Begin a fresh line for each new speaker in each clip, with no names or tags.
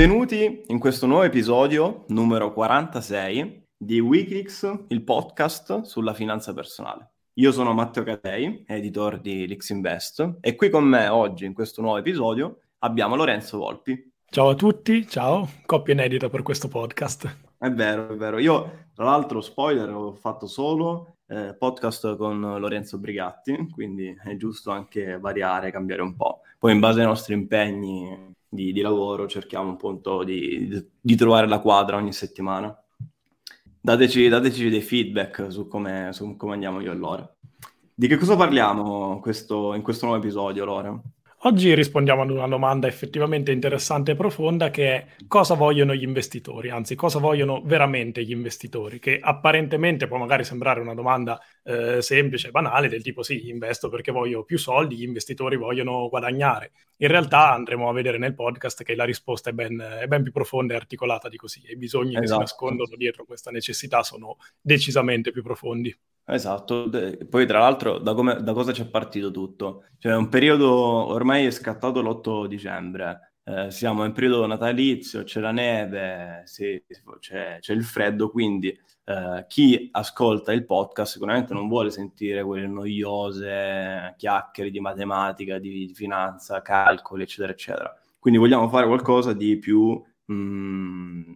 Benvenuti in questo nuovo episodio, numero 46, di Wikileaks, il podcast sulla finanza personale. Io sono Matteo Catei, editor di Lix Invest, e qui con me oggi, in questo nuovo episodio, abbiamo Lorenzo Volpi.
Ciao a tutti, ciao, coppia inedita per questo podcast.
È vero, è vero. Io, tra l'altro, spoiler, ho fatto solo eh, podcast con Lorenzo Brigatti, quindi è giusto anche variare, cambiare un po'. Poi in base ai nostri impegni di, di lavoro cerchiamo di, di, di, trovare la quadra ogni settimana. Dateci, dateci dei feedback su come, su come andiamo io e Lore. Di che cosa parliamo questo, in questo nuovo episodio, Lore?
Oggi rispondiamo ad una domanda effettivamente interessante e profonda che è cosa vogliono gli investitori, anzi cosa vogliono veramente gli investitori, che apparentemente può magari sembrare una domanda eh, semplice, banale, del tipo sì, investo perché voglio più soldi, gli investitori vogliono guadagnare. In realtà andremo a vedere nel podcast che la risposta è ben, è ben più profonda e articolata di così e i bisogni esatto. che si esatto. nascondono dietro questa necessità sono decisamente più profondi.
Esatto, poi tra l'altro da, come, da cosa c'è partito tutto? Cioè un periodo, ormai è scattato l'8 dicembre, eh, siamo in periodo natalizio, c'è la neve, sì, c'è, c'è, il freddo, quindi eh, chi ascolta il podcast sicuramente non vuole sentire quelle noiose chiacchiere di matematica, di, finanza, calcoli, eccetera, eccetera. Quindi vogliamo fare qualcosa di più mm,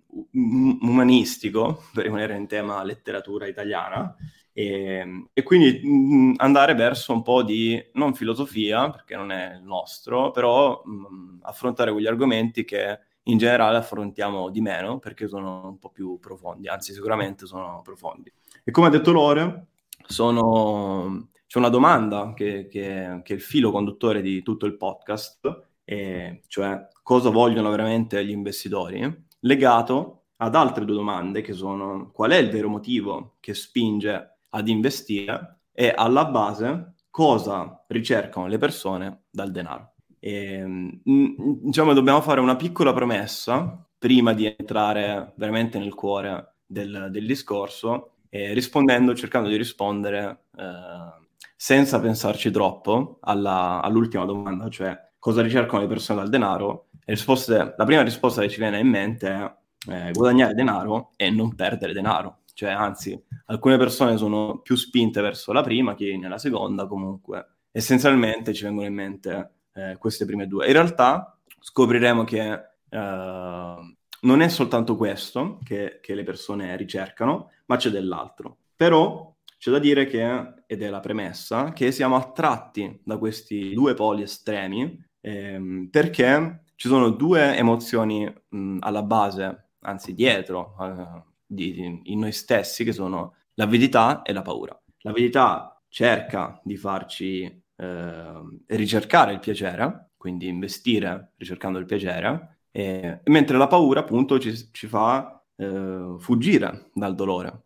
umanistico, per rimanere in tema letteratura italiana, e, ehm, e, quindi mh, mm, andare verso un po' di, non filosofia, perché non è il nostro, però mh, mm, affrontare quegli argomenti che in generale affrontiamo di meno, perché sono un po' più profondi, anzi sicuramente sono profondi. E come ha detto Lore, sono, c'è una domanda che, che, che, è il filo conduttore di tutto il podcast, e cioè cosa vogliono veramente gli investitori, legato ad altre due domande che sono qual è il vero motivo che spinge ad investire e alla base cosa ricercano le persone dal denaro. E, mm, diciamo, dobbiamo fare una piccola promessa prima di entrare veramente nel cuore del, del discorso, eh, rispondendo, cercando di rispondere eh, senza pensarci troppo alla, all'ultima domanda, cioè cosa ricercano le persone dal denaro. La prima risposta che ci viene in mente è eh, guadagnare denaro e non perdere denaro cioè anzi alcune persone sono più spinte verso la prima che nella seconda comunque. Essenzialmente ci vengono in mente eh, queste prime due. In realtà scopriremo che eh, non è soltanto questo che, che, le persone ricercano ma c'è dell'altro. Però c'è da dire che ed è la premessa che siamo attratti da questi due poli estremi ehm, perché ci sono due emozioni mh, alla base anzi dietro eh, di, in noi stessi, che sono l'avidità e la paura. L'avidità cerca di farci eh, ricercare il piacere, quindi investire ricercando il piacere, e, mentre la paura appunto ci, ci fa eh, fuggire dal dolore.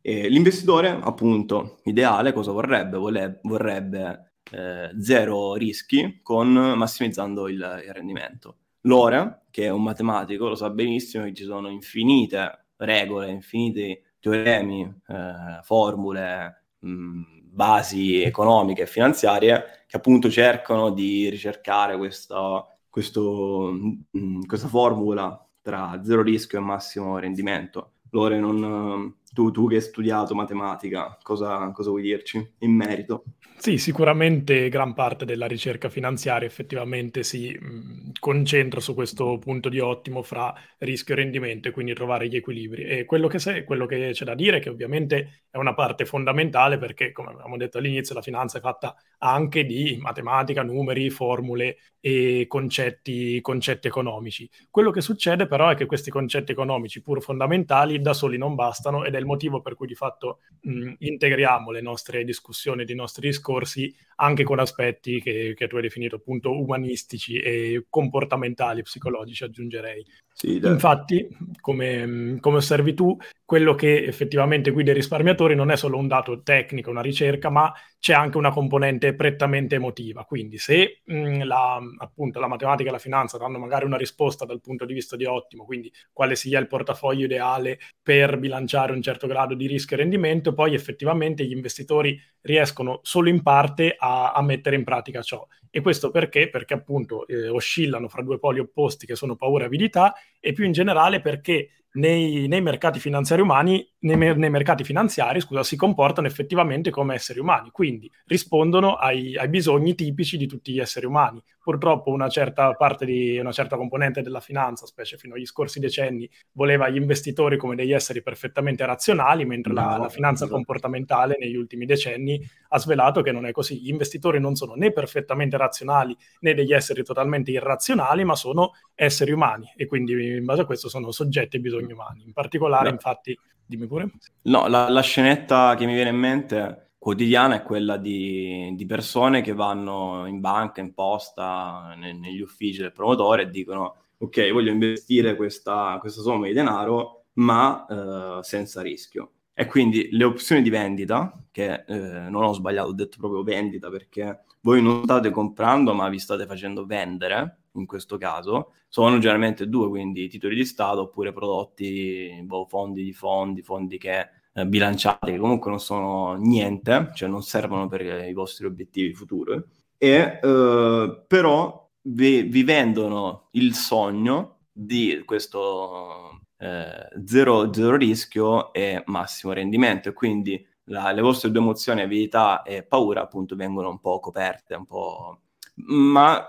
E l'investitore appunto ideale cosa vorrebbe? Vole, vorrebbe eh, zero rischi con massimizzando il, il rendimento. Lore, che è un matematico, lo sa benissimo che ci sono infinite regole, infiniti teoremi, eh, formule, mh, basi economiche e finanziarie che appunto cercano di ricercare questa, questo, mh, questa formula tra zero rischio e massimo rendimento. Lore, non, tu, tu, che hai studiato matematica, cosa, cosa vuoi dirci in merito?
Sì, sicuramente gran parte della ricerca finanziaria effettivamente si mh, concentra su questo punto di ottimo fra rischio e rendimento e quindi trovare gli equilibri. E quello che, sei, quello che c'è da dire è che ovviamente è una parte fondamentale perché, come abbiamo detto all'inizio, la finanza è fatta anche di matematica, numeri, formule e concetti, concetti economici. Quello che succede però è che questi concetti economici, pur fondamentali, da soli non bastano ed è il motivo per cui di fatto mh, integriamo le nostre discussioni, i nostri discorsi anche con aspetti che, che tu hai definito appunto umanistici e comportamentali, psicologici aggiungerei. Sì, Infatti, come, come, osservi tu, quello che effettivamente guida i risparmiatori non è solo un dato tecnico, una ricerca, ma c'è anche una componente prettamente emotiva. Quindi se mh, la, appunto, la matematica e la finanza danno magari una risposta dal punto di vista di ottimo, quindi quale sia il portafoglio ideale per bilanciare un certo grado di rischio e rendimento, poi effettivamente gli investitori riescono solo in parte a, a mettere in pratica ciò. E questo perché? Perché appunto eh, oscillano fra due poli opposti che sono paura e avidità e più in generale perché nei, nei, mercati finanziari umani, nei, nei, mercati finanziari, scusa, si comportano effettivamente come esseri umani, quindi rispondono ai, ai, bisogni tipici di tutti gli esseri umani. Purtroppo una certa parte di una certa componente della finanza, specie fino agli scorsi decenni, voleva gli investitori come degli esseri perfettamente razionali, mentre no, la, la, finanza esatto. comportamentale negli ultimi decenni ha svelato che non è così. Gli investitori non sono né perfettamente razionali né degli esseri totalmente irrazionali, ma sono esseri umani e quindi in base a questo sono soggetti ai bisogni umani. In particolare, no. infatti, dimmi pure.
No, la, la scenetta che mi viene in mente quotidiana è quella di, di, persone che vanno in banca, in posta, ne, negli uffici del promotore e dicono ok, voglio investire questa, questa somma di denaro, ma eh, senza rischio. E quindi le opzioni di vendita, che eh, non ho sbagliato, ho detto proprio vendita perché voi non state comprando, ma vi state facendo vendere, in questo caso, sono generalmente due, quindi titoli di Stato oppure prodotti, boh, fondi di fondi, fondi che eh, bilanciati che comunque non sono niente, cioè non servono per i vostri obiettivi futuri, e eh, però vi, vi, vendono il sogno di questo eh, zero, zero, rischio e massimo rendimento, e quindi la, le vostre due emozioni, avidità e paura, appunto, vengono un po' coperte, un po' ma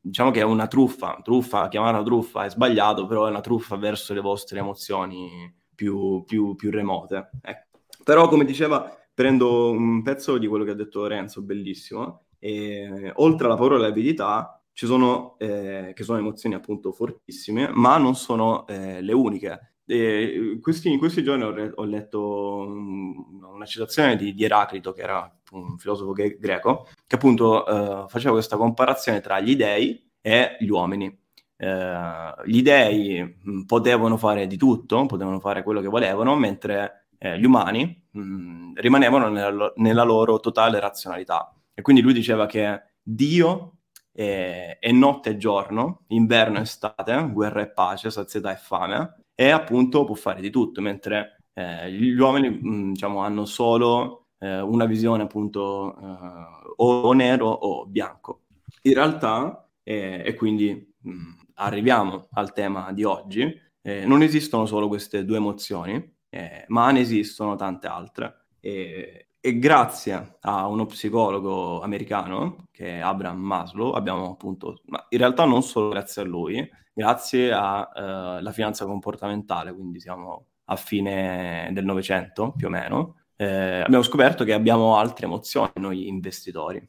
diciamo che è una truffa, truffa, chiamarla truffa è sbagliato, però è una truffa verso le vostre emozioni più, più, più remote. Ecco. Però, come diceva, prendo un pezzo di quello che ha detto Lorenzo, bellissimo. E, oltre alla paura e all'avidità, ci sono, eh, che sono emozioni appunto fortissime, ma non sono eh, le uniche. E questi, in questi giorni ho, re- ho letto una citazione di, di, Eraclito, che era un filosofo gre- greco, che appunto eh, faceva questa comparazione tra gli dei e gli uomini eh, gli mh, mm, potevano fare di tutto, potevano fare quello che volevano, mentre eh, gli umani mh, mm, rimanevano nella, nella, loro totale razionalità. E quindi lui diceva che Dio è, è notte e giorno, inverno e estate, guerra e pace, sazietà e fame, e appunto può fare di tutto, mentre eh, gli uomini mh, mm, diciamo, hanno solo eh, una visione appunto eh, o, nero o bianco. In realtà, eh, e quindi arriviamo al tema di oggi, eh, non esistono solo queste due emozioni, eh, ma ne esistono tante altre. E, e, grazie a uno psicologo americano, che è Abraham Maslow, abbiamo appunto, ma in realtà non solo grazie a lui, grazie alla uh, finanza comportamentale, quindi siamo a fine del Novecento più o meno, eh, abbiamo scoperto che abbiamo altre emozioni noi investitori.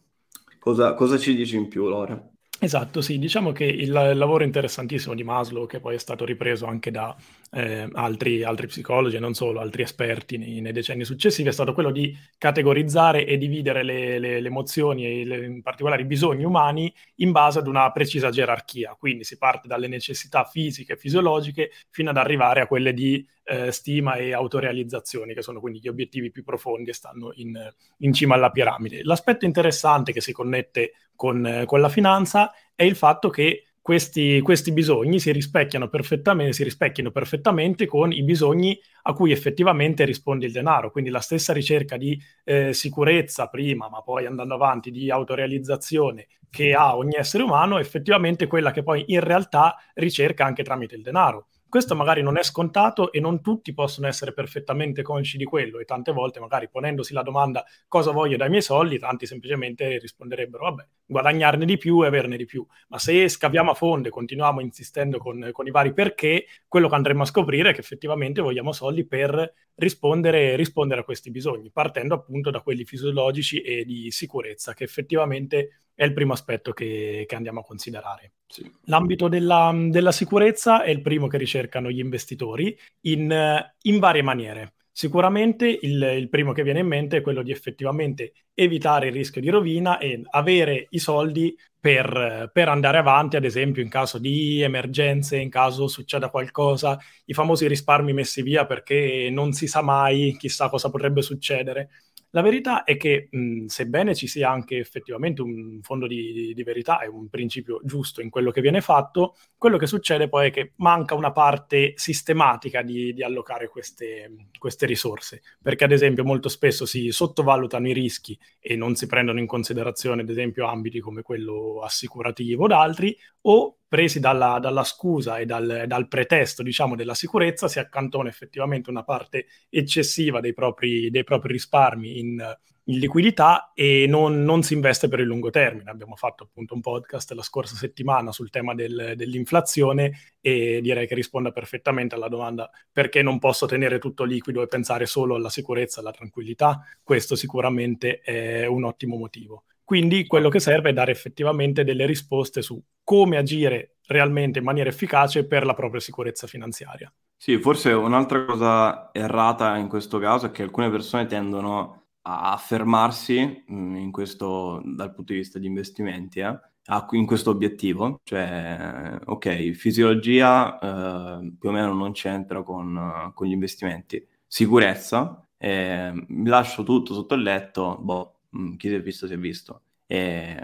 Cosa, cosa ci dici in più, Laura?
Esatto, sì, diciamo che il, il, lavoro interessantissimo di Maslow, che poi è stato ripreso anche da eh, altri, altri, psicologi e non solo, altri esperti nei, nei, decenni successivi, è stato quello di categorizzare e dividere le, le, le emozioni e le, in particolare i bisogni umani in base ad una precisa gerarchia. Quindi si parte dalle necessità fisiche e fisiologiche fino ad arrivare a quelle di eh, stima e autorealizzazione, che sono quindi gli obiettivi più profondi e stanno in, in cima alla piramide. L'aspetto interessante che si connette con, eh, con la finanza è il fatto che questi, questi, bisogni si rispecchiano perfettamente, si rispecchiano perfettamente con i bisogni a cui effettivamente risponde il denaro. Quindi la stessa ricerca di eh, sicurezza prima, ma poi andando avanti di autorealizzazione che ha ogni essere umano, effettivamente quella che poi in realtà ricerca anche tramite il denaro. Questo magari non è scontato e non tutti possono essere perfettamente consci di quello e tante volte magari ponendosi la domanda cosa voglio dai miei soldi, tanti semplicemente risponderebbero vabbè, guadagnarne di più e averne di più. Ma se scaviamo a fondo e continuiamo insistendo con, con i vari perché, quello che andremo a scoprire è che effettivamente vogliamo soldi per rispondere, rispondere a questi bisogni, partendo appunto da quelli fisiologici e di sicurezza, che effettivamente è il primo aspetto che, che andiamo a considerare. Sì. L'ambito della, della, sicurezza è il primo che ricercano gli investitori in, in varie maniere. Sicuramente il, il, primo che viene in mente è quello di effettivamente evitare il rischio di rovina e avere i soldi per, per, andare avanti, ad esempio in caso di emergenze, in caso succeda qualcosa, i famosi risparmi messi via perché non si sa mai, chissà cosa potrebbe succedere. La verità è che, mh, sebbene ci sia anche effettivamente un fondo di, di, verità e un principio giusto in quello che viene fatto, quello che succede poi è che manca una parte sistematica di, di allocare queste, queste risorse, perché ad esempio molto spesso si sottovalutano i rischi e non si prendono in considerazione, ad esempio, ambiti come quello assicurativo o altri, o presi dalla, dalla scusa e dal, dal, pretesto, diciamo, della sicurezza, si accantona effettivamente una parte eccessiva dei propri, dei propri risparmi in, in liquidità e non, non, si investe per il lungo termine. Abbiamo fatto appunto un podcast la scorsa settimana sul tema del, dell'inflazione e direi che risponda perfettamente alla domanda perché non posso tenere tutto liquido e pensare solo alla sicurezza, alla tranquillità. Questo sicuramente è un ottimo motivo. Quindi quello che serve è dare effettivamente delle risposte su come agire realmente in maniera efficace per la propria sicurezza finanziaria.
Sì, forse un'altra cosa errata in questo caso è che alcune persone tendono a fermarsi mm, questo, dal punto di vista di investimenti, eh, in questo obiettivo, cioè, ok, fisiologia eh, più o meno non c'entra con, con gli investimenti, sicurezza, eh, lascio tutto sotto il letto, boh, Mm, chi si è visto si è visto. E,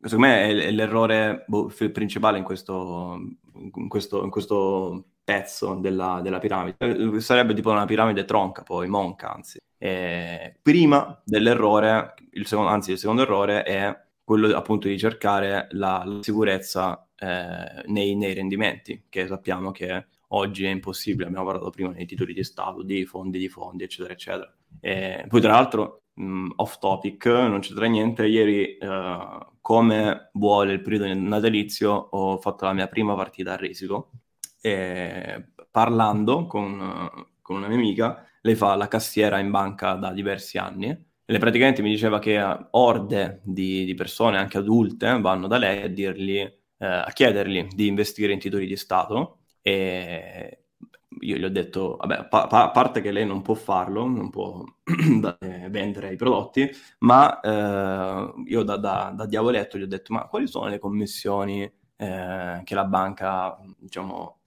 secondo me è, l'errore boh, principale in questo, in questo, in questo pezzo della, della, piramide. Eh, sarebbe tipo una piramide tronca, poi monca, anzi. E prima dell'errore, il secondo, anzi il secondo errore è quello appunto di cercare la, la sicurezza eh, nei, nei, rendimenti, che sappiamo che oggi è impossibile, abbiamo parlato prima dei titoli di Stato, di fondi di fondi, eccetera, eccetera. E poi tra l'altro mh, mm, off topic, non c'entra niente. Ieri, uh, come vuole il periodo natalizio, ho fatto la mia prima partita a risico e parlando con, con una mia amica, lei fa la cassiera in banca da diversi anni lei praticamente mi diceva che orde di, di persone, anche adulte, vanno da lei a dirgli, eh, a chiedergli di investire in titoli di Stato e io gli ho detto, vabbè, a pa- parte che lei non può farlo, non può vendere i prodotti, ma eh, io da, da, da, diavoletto gli ho detto, ma quali sono le commissioni eh, che la banca, diciamo,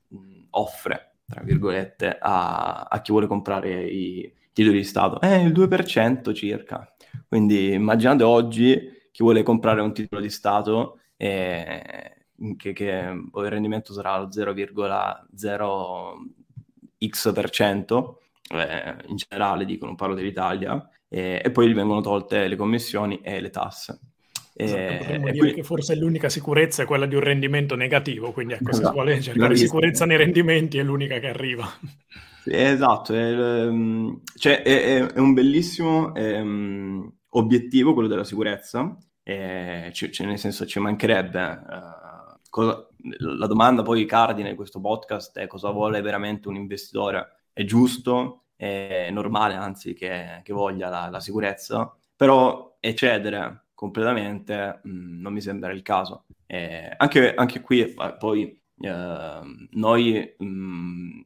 offre, tra virgolette, a, a, chi vuole comprare i titoli di Stato? Eh, il 2% circa. Quindi immaginate oggi chi vuole comprare un titolo di Stato eh, che, che il rendimento sarà lo 0,0 X per cento, eh, in generale dicono, parlo dell'Italia, eh, e poi gli vengono tolte le commissioni e le tasse.
Esatto, potremmo dire quindi... che forse l'unica sicurezza è quella di un rendimento negativo, quindi ecco, esatto. si vuole cercare sicurezza nei rendimenti è l'unica che arriva.
esatto, è, ehm, cioè, è, è, un bellissimo ehm, obiettivo quello della sicurezza, eh, c- c- nel senso ci mancherebbe... Uh, cosa, la domanda poi cardine di questo podcast è cosa vuole veramente un investitore? È giusto, è normale anzi che, che voglia la, la, sicurezza, però eccedere completamente mh, mm, non mi sembra il caso. Eh, anche, anche, qui eh, poi eh, noi mh, mm,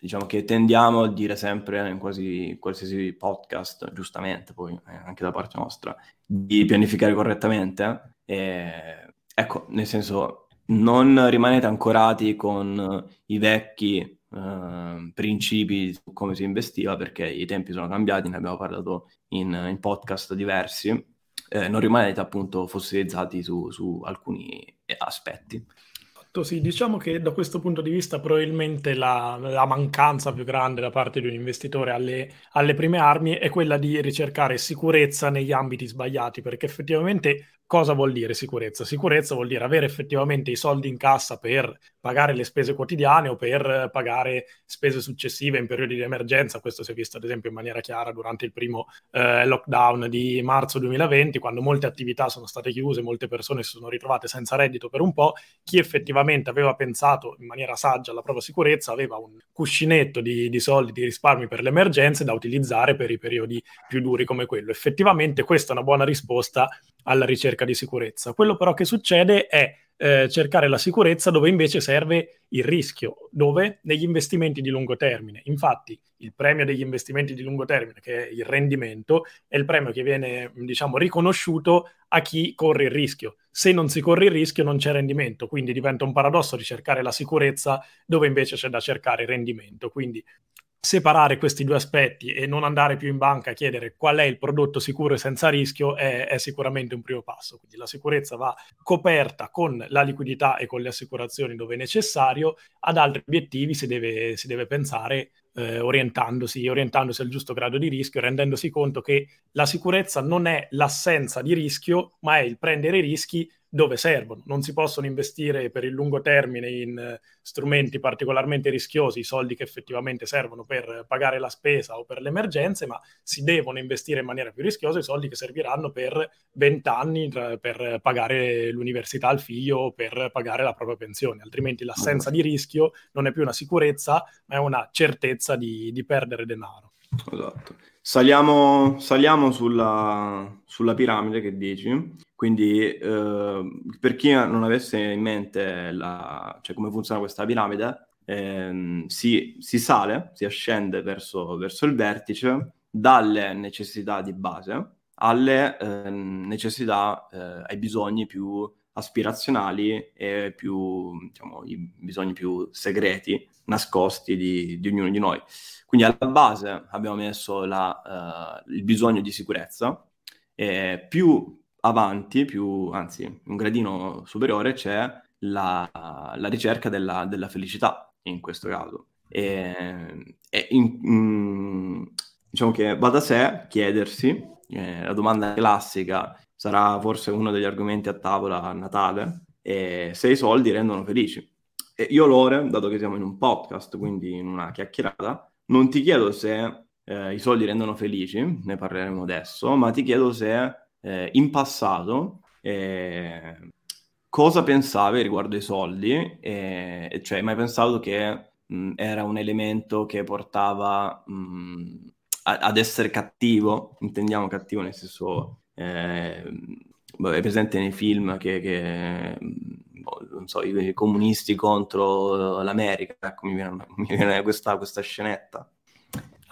diciamo che tendiamo a dire sempre in quasi qualsiasi podcast, giustamente poi eh, anche da parte nostra, di pianificare correttamente. Ecco, nel senso, non rimanete ancorati con i vecchi eh, principi su come si investiva, perché i tempi sono cambiati, ne abbiamo parlato in, in podcast diversi, eh, non rimanete appunto fossilizzati su, su alcuni aspetti.
Sì, diciamo che da questo punto di vista probabilmente la, la mancanza più grande da parte di un investitore alle, alle, prime armi è quella di ricercare sicurezza negli ambiti sbagliati, perché effettivamente Cosa vuol dire sicurezza? Sicurezza vuol dire avere effettivamente i soldi in cassa per pagare le spese quotidiane o per pagare spese successive in periodi di emergenza. Questo si è visto ad esempio in maniera chiara durante il primo eh, lockdown di marzo 2020, quando molte attività sono state chiuse, molte persone si sono ritrovate senza reddito per un po'. Chi effettivamente aveva pensato in maniera saggia alla propria sicurezza aveva un cuscinetto di, di soldi, di risparmi per le emergenze da utilizzare per i periodi più duri come quello. Effettivamente questa è una buona risposta alla ricerca di sicurezza. Quello però che succede è eh, cercare la sicurezza dove invece serve il rischio, dove? Negli investimenti di lungo termine. Infatti il premio degli investimenti di lungo termine, che è il rendimento, è il premio che viene diciamo, riconosciuto a chi corre il rischio. Se non si corre il rischio non c'è rendimento, quindi diventa un paradosso ricercare la sicurezza dove invece c'è da cercare il rendimento. Quindi separare questi due aspetti e non andare più in banca a chiedere qual è il prodotto sicuro e senza rischio è, è, sicuramente un primo passo. Quindi la sicurezza va coperta con la liquidità e con le assicurazioni dove è necessario, ad altri obiettivi si deve, si deve pensare eh, orientandosi, orientandosi al giusto grado di rischio, rendendosi conto che la sicurezza non è l'assenza di rischio, ma è il prendere rischi dove servono. Non si possono investire per il lungo termine in eh, strumenti particolarmente rischiosi, i soldi che effettivamente servono per pagare la spesa o per le emergenze, ma si devono investire in maniera più rischiosa i soldi che serviranno per 20 anni per pagare l'università al figlio o per pagare la propria pensione. Altrimenti l'assenza di rischio non è più una sicurezza, ma è una certezza di, di perdere denaro.
Esatto. Saliamo, saliamo sulla, sulla, piramide che dici, quindi eh, per chi non avesse in mente la, cioè come funziona questa piramide, eh, si, si, sale, si ascende verso, verso, il vertice dalle necessità di base alle eh, necessità, ai bisogni più aspirazionali e più, diciamo, i bisogni più segreti, nascosti di, di ognuno di noi. Quindi alla base abbiamo messo la, uh, il bisogno di sicurezza, e più avanti, più, anzi un gradino superiore, c'è la, la ricerca della, della, felicità in questo caso. E, e in, in, diciamo che va da sé chiedersi, eh, la domanda classica sarà forse uno degli argomenti a tavola a Natale, eh, se i soldi rendono felici. E io Lore, dato che siamo in un podcast, quindi in una chiacchierata, non ti chiedo se eh, i soldi rendono felici, ne parleremo adesso, ma ti chiedo se eh, in passato eh, cosa pensavi riguardo ai soldi, e, cioè hai mai pensato che mh, era un elemento che portava mh, ad essere cattivo, intendiamo cattivo nel senso, eh, è presente nei film che, che boh, non so, i comunisti contro l'America, ecco, mi viene, mi viene questa, questa scenetta.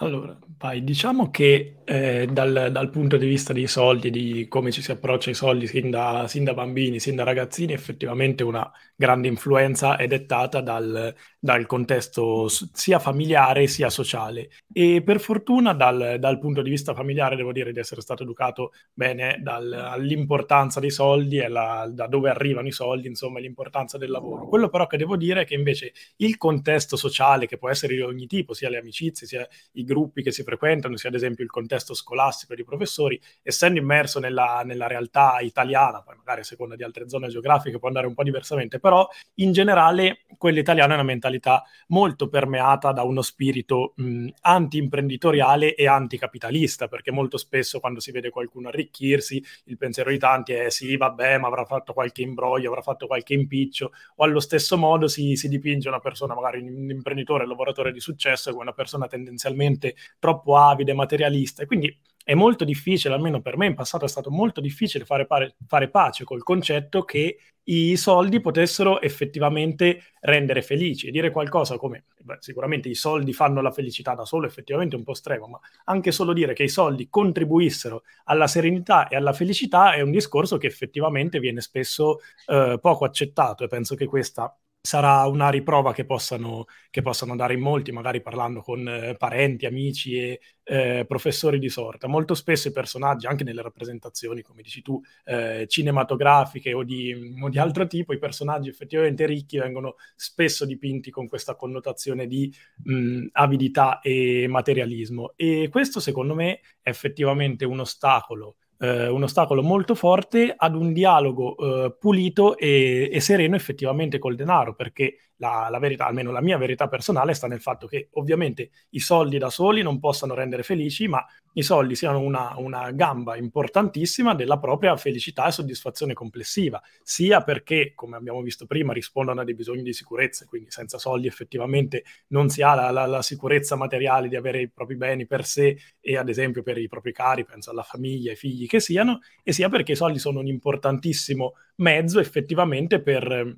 Allora, vai, diciamo che eh, dal, dal, punto di vista dei soldi, di come ci si approccia ai soldi sin da, sin da bambini, sin da ragazzini, effettivamente una grande influenza è dettata dal, dal contesto sia familiare sia sociale. E per fortuna dal, dal, punto di vista familiare devo dire di essere stato educato bene all'importanza dei soldi e la, da dove arrivano i soldi, insomma, l'importanza del lavoro. Quello però che devo dire è che invece il contesto sociale, che può essere di ogni tipo, sia le amicizie, sia i gruppi che si frequentano, sia ad esempio il contesto scolastico di professori, essendo immerso nella, nella realtà italiana, poi magari a seconda di altre zone geografiche può andare un po' diversamente, però in generale quella italiana è una mentalità molto permeata da uno spirito mh, anti-imprenditoriale e anticapitalista, perché molto spesso quando si vede qualcuno arricchirsi, il pensiero di tanti è sì, vabbè, ma avrà fatto qualche imbroglio, avrà fatto qualche impiccio, o allo stesso modo si, si dipinge una persona, magari un imprenditore, un lavoratore di successo, come una persona tendenzialmente troppo avide, materialista. E quindi è molto difficile, almeno per me in passato è stato molto difficile fare, pare, fare pace col concetto che i soldi potessero effettivamente rendere felici. E dire qualcosa come beh, sicuramente i soldi fanno la felicità da solo, effettivamente un po' estremo, ma anche solo dire che i soldi contribuissero alla serenità e alla felicità è un discorso che effettivamente viene spesso eh, poco accettato. E penso che questa sarà una riprova che possano, che possano, dare in molti, magari parlando con eh, parenti, amici e eh, professori di sorta. Molto spesso i personaggi, anche nelle rappresentazioni, come dici tu, eh, cinematografiche o di, o di, altro tipo, i personaggi effettivamente ricchi vengono spesso dipinti con questa connotazione di mh, avidità e materialismo. E questo, secondo me, è effettivamente un ostacolo eh, un ostacolo molto forte ad un dialogo eh, pulito e, e, sereno effettivamente col denaro, perché la, la, verità, almeno la mia verità personale, sta nel fatto che ovviamente i soldi da soli non possano rendere felici, ma i soldi siano una, una gamba importantissima della propria felicità e soddisfazione complessiva, sia perché, come abbiamo visto prima, rispondono a dei bisogni di sicurezza, quindi senza soldi effettivamente non si ha la, la, la sicurezza materiale di avere i propri beni per sé e ad esempio per i propri cari, penso alla famiglia, ai figli che siano, e sia perché i soldi sono un importantissimo mezzo effettivamente per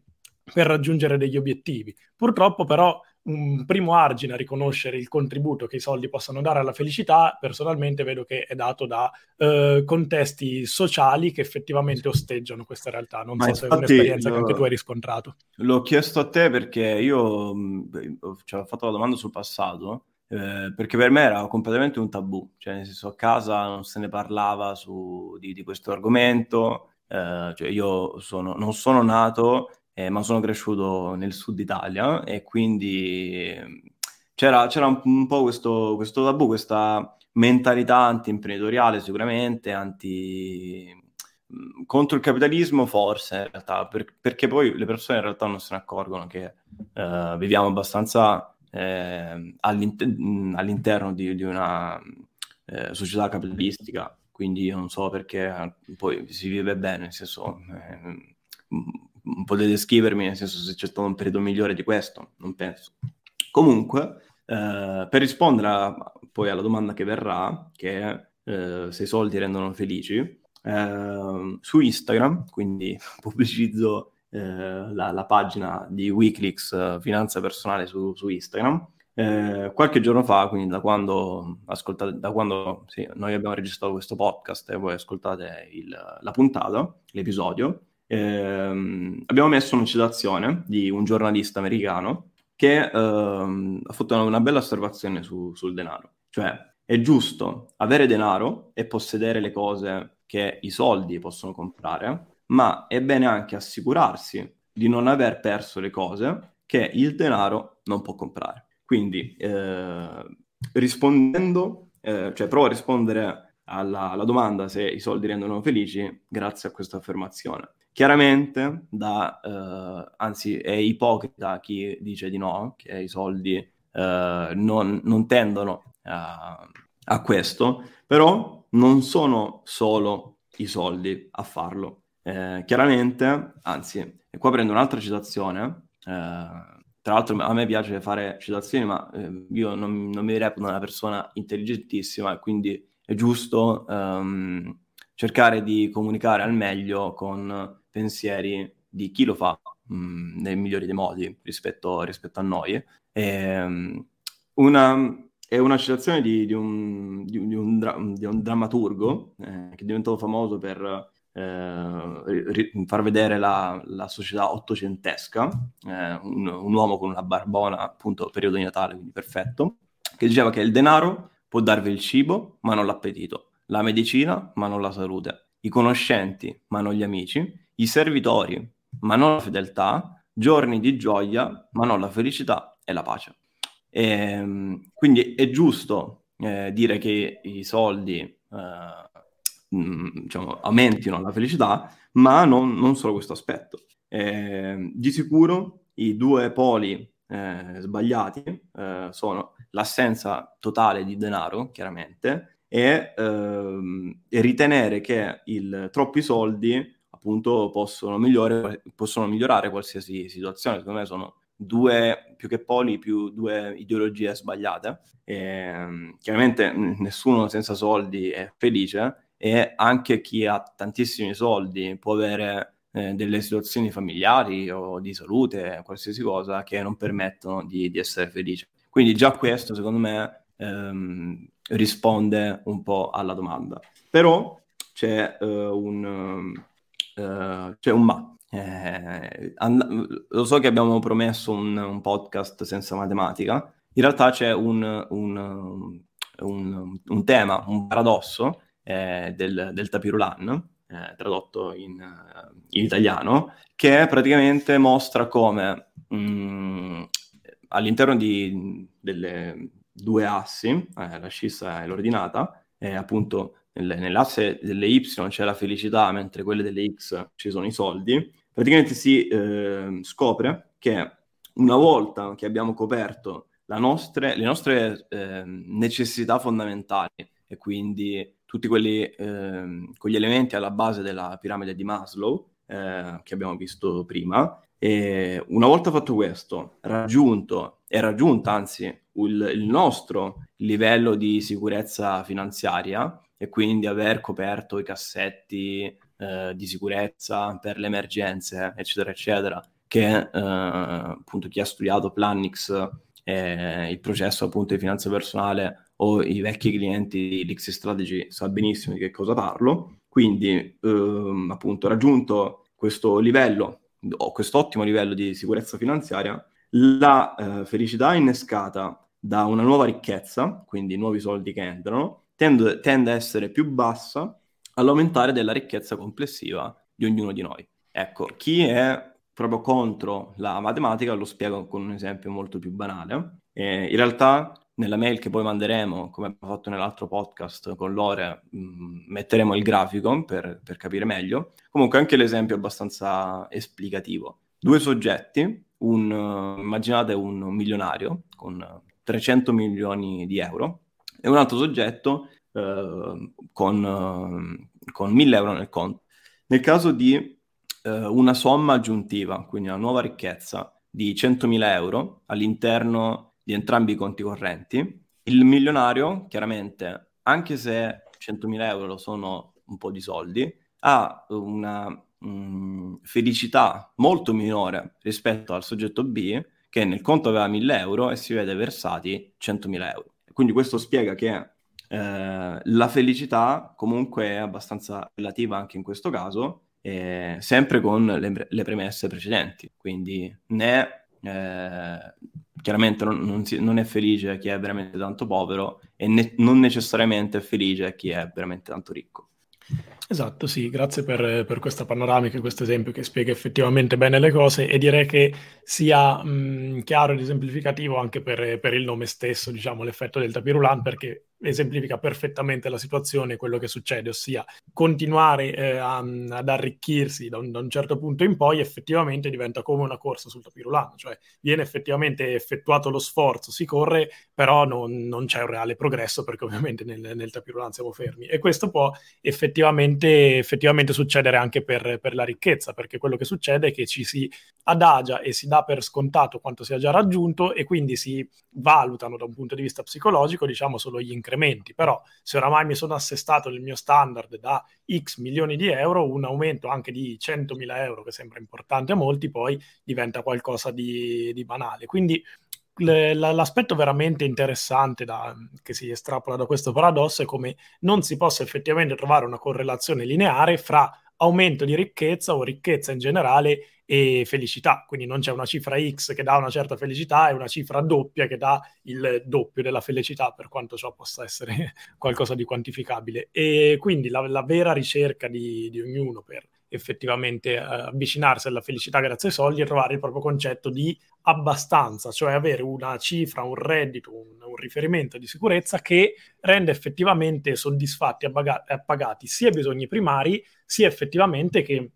per raggiungere degli obiettivi. Purtroppo però un primo argine a riconoscere il contributo che i soldi possono dare alla felicità, personalmente vedo che è dato da eh, contesti sociali che effettivamente osteggiano questa realtà. Non Ma so se è un'esperienza lo, che anche tu hai riscontrato.
L'ho chiesto a te perché io ci ho fatto la domanda sul passato, eh, perché per me era completamente un tabù, cioè nel senso a casa non se ne parlava su, di, di questo argomento, eh, cioè io sono, non sono nato eh, ma sono cresciuto nel sud Italia e quindi ehm, c'era, c'era un, un, po' questo, questo tabù, questa mentalità anti-imprenditoriale sicuramente, anti contro il capitalismo forse in realtà, per, perché poi le persone in realtà non se ne accorgono che uh, viviamo abbastanza eh, all'inter- all'interno di, di una eh, società capitalistica, quindi io non so perché poi si vive bene, nel senso eh, potete scrivermi, nel senso se c'è stato un periodo migliore di questo, non penso. Comunque, eh, per rispondere a, poi alla domanda che verrà, che eh, se i soldi rendono felici, eh, su Instagram, quindi pubblicizzo eh, la, la, pagina di Wikileaks eh, Finanza Personale su, su Instagram, eh, qualche giorno fa, quindi da quando, ascoltate, da quando sì, noi abbiamo registrato questo podcast e voi ascoltate il, la puntata, l'episodio, ehm, abbiamo messo una di un giornalista americano che ehm, ha fatto una bella osservazione su, sul denaro. Cioè, è giusto avere denaro e possedere le cose che i soldi possono comprare, ma è bene anche assicurarsi di non aver perso le cose che il denaro non può comprare. Quindi, eh, rispondendo, eh, cioè provo a rispondere alla, alla domanda se i soldi rendono felici grazie a questa affermazione. Chiaramente, da, eh, anzi, è ipocrita chi dice di no, che i soldi eh, non, non, tendono a, a, questo, però non sono solo i soldi a farlo. Eh, chiaramente, anzi, e qua prendo un'altra citazione. Eh, tra l'altro, a me piace fare citazioni, ma eh, io non, non, mi reputo una persona intelligentissima e quindi è giusto um, cercare di comunicare al meglio con pensieri di chi lo fa mh, mm, nel migliore dei modi rispetto, rispetto a noi. E, ehm, una, è una citazione di, di, un, di, un, dra- di un, drammaturgo eh, che è diventato famoso per eh, ri- far vedere la, la società ottocentesca, eh, un, un, uomo con una barbona, appunto, periodo di Natale, quindi perfetto, che diceva che il denaro può darvi il cibo, ma non l'appetito, la medicina, ma non la salute, i conoscenti, ma non gli amici, i servitori, ma non la fedeltà, giorni di gioia, ma non la felicità e la pace. E, ehm, quindi è giusto eh, dire che i soldi eh, diciamo, aumentino la felicità, ma non, non solo questo aspetto. Eh, di sicuro i due poli eh, sbagliati eh, sono l'assenza totale di denaro, chiaramente, e, ehm, e ritenere che il, troppi soldi appunto possono, migliore, possono migliorare qualsiasi situazione. Secondo me sono due, più che poli, più due ideologie sbagliate. E, ehm, chiaramente nessuno senza soldi è felice e anche chi ha tantissimi soldi può avere eh, delle situazioni familiari o di salute, qualsiasi cosa, che non permettono di, di essere felice. Quindi già questo, secondo me, ehm, risponde un po' alla domanda. Però c'è uh, un uh, c'è un ma. Eh, and- lo so che abbiamo promesso un, un, podcast senza matematica, in realtà c'è un, un, tema, un paradosso eh, del, del tapirulan, eh, tradotto in, in, italiano, che praticamente mostra come mh, mm, all'interno di, delle due assi, eh, la scissa e l'ordinata, appunto nell'asse delle Y c'è la felicità, mentre quelle delle X ci sono i soldi, praticamente si eh, scopre che una volta che abbiamo coperto nostre, le nostre eh, necessità fondamentali e quindi tutti quelli, eh, quegli elementi alla base della piramide di Maslow eh, che abbiamo visto prima, e una volta fatto questo, raggiunto e raggiunta anzi il, il nostro livello di sicurezza finanziaria e quindi aver coperto i cassetti eh, di sicurezza per le emergenze, eccetera, eccetera, che eh, appunto chi ha studiato Planix, eh, il processo appunto di finanza personale o i vecchi clienti di Lix Strategy sa benissimo di che cosa parlo. Quindi ehm, appunto raggiunto questo livello o questo ottimo livello di sicurezza finanziaria, la eh, felicità innescata da una nuova ricchezza, quindi nuovi soldi che entrano, tende, tende a essere più bassa all'aumentare della ricchezza complessiva di ognuno di noi. Ecco, chi è proprio contro la matematica lo spiego con un esempio molto più banale. Eh, in realtà nella mail che poi manderemo, come abbiamo fatto nell'altro podcast con Lore, mh, mm, metteremo il grafico per, per, capire meglio. Comunque anche l'esempio è abbastanza esplicativo. Due soggetti, un, immaginate un milionario con 300 milioni di euro e un altro soggetto uh, con, uh, con 1000 euro nel conto. Nel caso di una somma aggiuntiva, quindi una nuova ricchezza di 100.000 euro all'interno di entrambi i conti correnti. Il milionario, chiaramente, anche se 100.000 euro sono un po' di soldi, ha una mh, mm, felicità molto minore rispetto al soggetto B che nel conto aveva 1.000 euro e si vede versati 100.000 euro. Quindi questo spiega che eh, la felicità comunque è abbastanza relativa anche in questo caso, eh, sempre con le, le, premesse precedenti, quindi né eh, chiaramente non, non, si, non, è felice chi è veramente tanto povero e ne, non necessariamente è felice chi è veramente tanto ricco.
Esatto, sì, grazie per, per questa panoramica, questo esempio che spiega effettivamente bene le cose e direi che sia mh, chiaro ed esemplificativo anche per, per, il nome stesso, diciamo, l'effetto del tapirulan, perché esemplifica perfettamente la situazione, quello che succede, ossia continuare eh, a, ad arricchirsi da un, da un, certo punto in poi effettivamente diventa come una corsa sul tapirulano, cioè viene effettivamente effettuato lo sforzo, si corre, però non, non c'è un reale progresso perché ovviamente nel, nel tapirulano siamo fermi. E questo può effettivamente, effettivamente succedere anche per, per la ricchezza, perché quello che succede è che ci si adagia e si dà per scontato quanto sia già raggiunto e quindi si valutano da un punto di vista psicologico, diciamo, solo gli incrementi però se oramai mi sono assestato nel mio standard da X milioni di euro, un aumento anche di 100.000 euro, che sembra importante a molti, poi diventa qualcosa di, di banale. Quindi l'aspetto veramente interessante da, che si estrapola da questo paradosso è come non si possa effettivamente trovare una correlazione lineare fra aumento di ricchezza o ricchezza in generale e felicità, quindi non c'è una cifra X che dà una certa felicità e una cifra doppia che dà il doppio della felicità, per quanto ciò possa essere qualcosa di quantificabile. E quindi la, la vera ricerca di, di ognuno per effettivamente eh, avvicinarsi alla felicità grazie ai soldi e trovare il proprio concetto di abbastanza, cioè avere una cifra, un reddito, un, un riferimento di sicurezza che rende effettivamente soddisfatti e appagati sia i bisogni primari, sia effettivamente che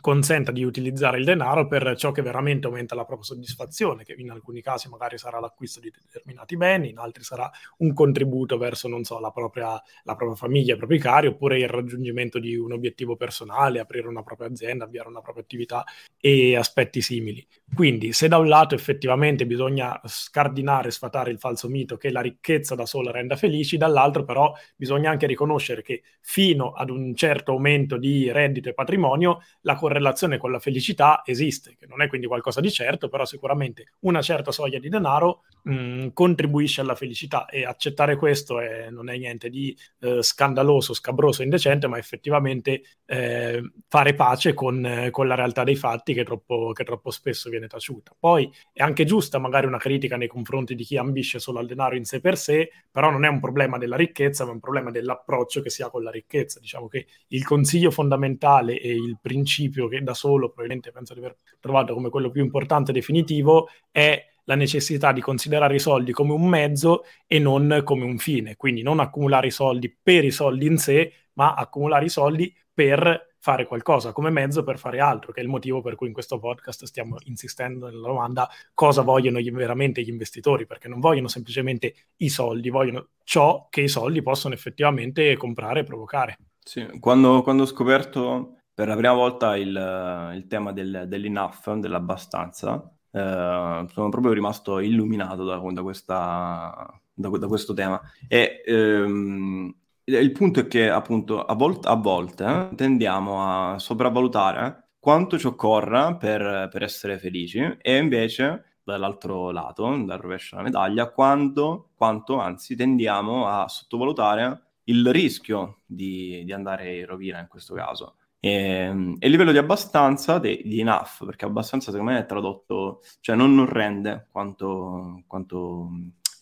consenta di utilizzare il denaro per ciò che veramente aumenta la propria soddisfazione, che in alcuni casi magari sarà l'acquisto di determinati beni, in altri sarà un contributo verso, non so, la propria, la propria famiglia, i propri cari, oppure il raggiungimento di un obiettivo personale, aprire una propria azienda, avviare una propria attività e aspetti simili. Quindi, se da un lato effettivamente bisogna scardinare, sfatare il falso mito che la ricchezza da sola renda felici, dall'altro però bisogna anche riconoscere che fino ad un certo aumento di reddito e patrimonio la correlazione con la felicità esiste, che non è quindi qualcosa di certo, però sicuramente una certa soglia di denaro mh, mm, contribuisce alla felicità e accettare questo è, non è niente di eh, scandaloso, scabroso, indecente, ma effettivamente eh, fare pace con, eh, con, la realtà dei fatti che troppo, che troppo spesso viene taciuta. Poi è anche giusta magari una critica nei confronti di chi ambisce solo al denaro in sé per sé, però non è un problema della ricchezza, ma è un problema dell'approccio che si ha con la ricchezza. Diciamo che il consiglio fondamentale e il principio principio che da solo probabilmente penso di aver trovato come quello più importante e definitivo è la necessità di considerare i soldi come un mezzo e non come un fine, quindi non accumulare i soldi per i soldi in sé, ma accumulare i soldi per fare qualcosa come mezzo per fare altro, che è il motivo per cui in questo podcast stiamo insistendo nella domanda cosa vogliono veramente gli investitori, perché non vogliono semplicemente i soldi, vogliono ciò che i soldi possono effettivamente comprare e provocare.
Sì, quando, quando ho scoperto per la prima volta il, il tema del, dell'enough, dell'abbastanza, eh, sono proprio rimasto illuminato da, da, questa, da, da questo tema. E ehm, il punto è che appunto a, volt- a volte eh, tendiamo a sopravvalutare quanto ci occorra per, per, essere felici e invece dall'altro lato, dal rovescio della medaglia, quanto, quanto anzi tendiamo a sottovalutare il rischio di, di andare in rovina in questo caso. E, ehm, e, il livello di abbastanza, di, di, enough, perché abbastanza secondo me è tradotto, cioè non, non rende quanto, quanto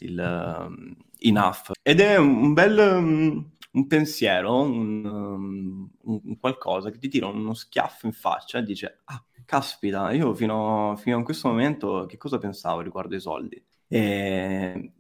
il uh, enough. Ed è un, bel um, un pensiero, un, um, un, qualcosa che ti tira uno schiaffo in faccia e dice, ah, caspita, io fino, fino a questo momento che cosa pensavo riguardo ai soldi? E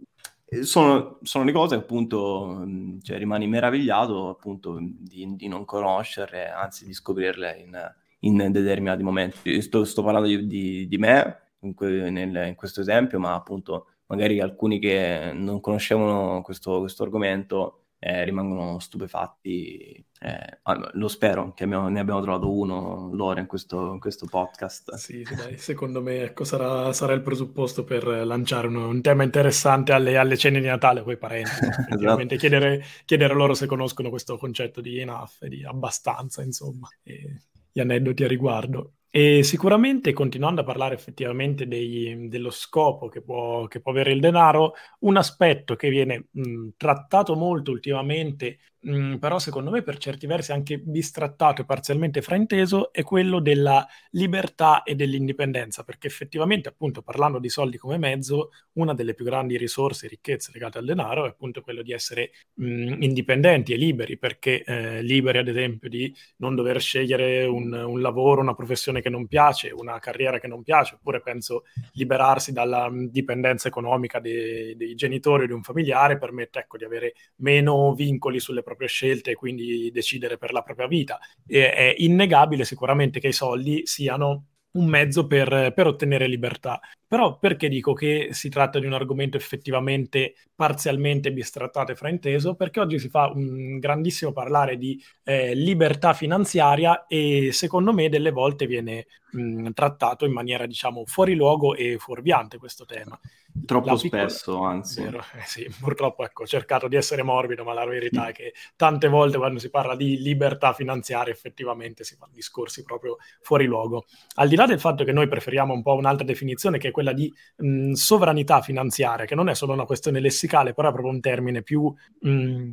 sono, sono, le cose appunto, cioè, rimani meravigliato appunto di, di, non conoscerle, anzi di scoprirle in, in determinati momenti. Sto, sto parlando di, di, di me in, que, nel, in, questo esempio, ma appunto magari alcuni che non conoscevano questo, questo argomento eh, rimangono stupefatti. Eh, lo spero che abbiamo, ne abbiamo trovato uno loro in questo, in questo podcast.
Sì, dai, secondo me ecco, sarà, sarà, il presupposto per lanciare un, un tema interessante alle, alle, cene di Natale con i parenti. esatto. chiedere, chiedere loro se conoscono questo concetto di enough, di abbastanza, insomma, e gli aneddoti a riguardo. E sicuramente, continuando a parlare effettivamente dei, dello scopo che può, che può, avere il denaro, un aspetto che viene mh, trattato molto ultimamente mh, però secondo me per certi versi anche bistrattato e parzialmente frainteso, è quello della libertà e dell'indipendenza, perché effettivamente appunto parlando di soldi come mezzo, una delle più grandi risorse e ricchezze legate al denaro è appunto quello di essere mh, indipendenti e liberi, perché eh, liberi ad esempio di non dover scegliere un, un, lavoro, una professione che non piace, una carriera che non piace, oppure penso liberarsi dalla dipendenza economica dei, dei genitori o di un familiare permette ecco, di avere meno vincoli sulle proprie proprie scelte e quindi decidere per la propria vita. E è innegabile sicuramente che i soldi siano un mezzo per, per, ottenere libertà. Però perché dico che si tratta di un argomento effettivamente parzialmente bistrattato e frainteso? Perché oggi si fa un grandissimo parlare di eh, libertà finanziaria e secondo me delle volte viene mh, trattato in maniera diciamo fuori luogo e fuorviante questo tema.
Troppo piccola... spesso, anzi.
Eh sì, purtroppo ecco, ho cercato di essere morbido, ma la verità è che tante volte quando si parla di libertà finanziaria effettivamente si fanno discorsi proprio fuori luogo. Al di là del fatto che noi preferiamo un po' un'altra definizione che è quella di mh, sovranità finanziaria, che non è solo una questione lessicale, però è proprio un termine più... Mh,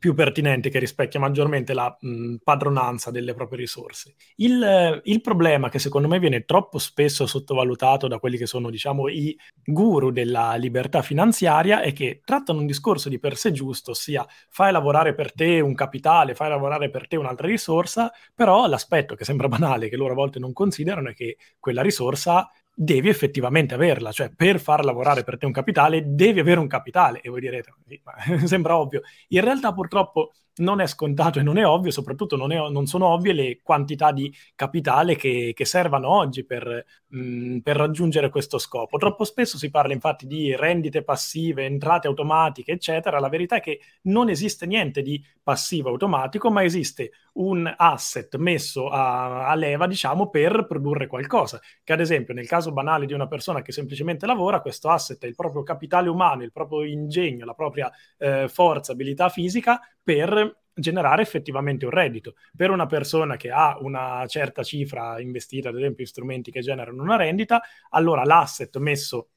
più pertinente che rispecchia maggiormente la mh, padronanza delle proprie risorse. Il, il, problema che secondo me viene troppo spesso sottovalutato da quelli che sono diciamo i guru della libertà finanziaria è che trattano un discorso di per sé giusto, ossia fai lavorare per te un capitale, fai lavorare per te un'altra risorsa, però l'aspetto che sembra banale, che loro a volte non considerano, è che quella risorsa devi effettivamente averla, cioè per far lavorare per te un capitale devi avere un capitale e voi direte, sembra ovvio, in realtà purtroppo non è scontato e non è ovvio, soprattutto non, è, non sono ovvie le quantità di capitale che, che servano oggi per, mh, mm, per, raggiungere questo scopo. Troppo spesso si parla infatti di rendite passive, entrate automatiche, eccetera. La verità è che non esiste niente di passivo automatico, ma esiste un asset messo a, a leva, diciamo, per produrre qualcosa. Che ad esempio nel caso banale di una persona che semplicemente lavora, questo asset è il proprio capitale umano, il proprio ingegno, la propria eh, forza, abilità fisica per generare effettivamente un reddito. Per una persona che ha una certa cifra investita, ad esempio in strumenti che generano una rendita, allora l'asset messo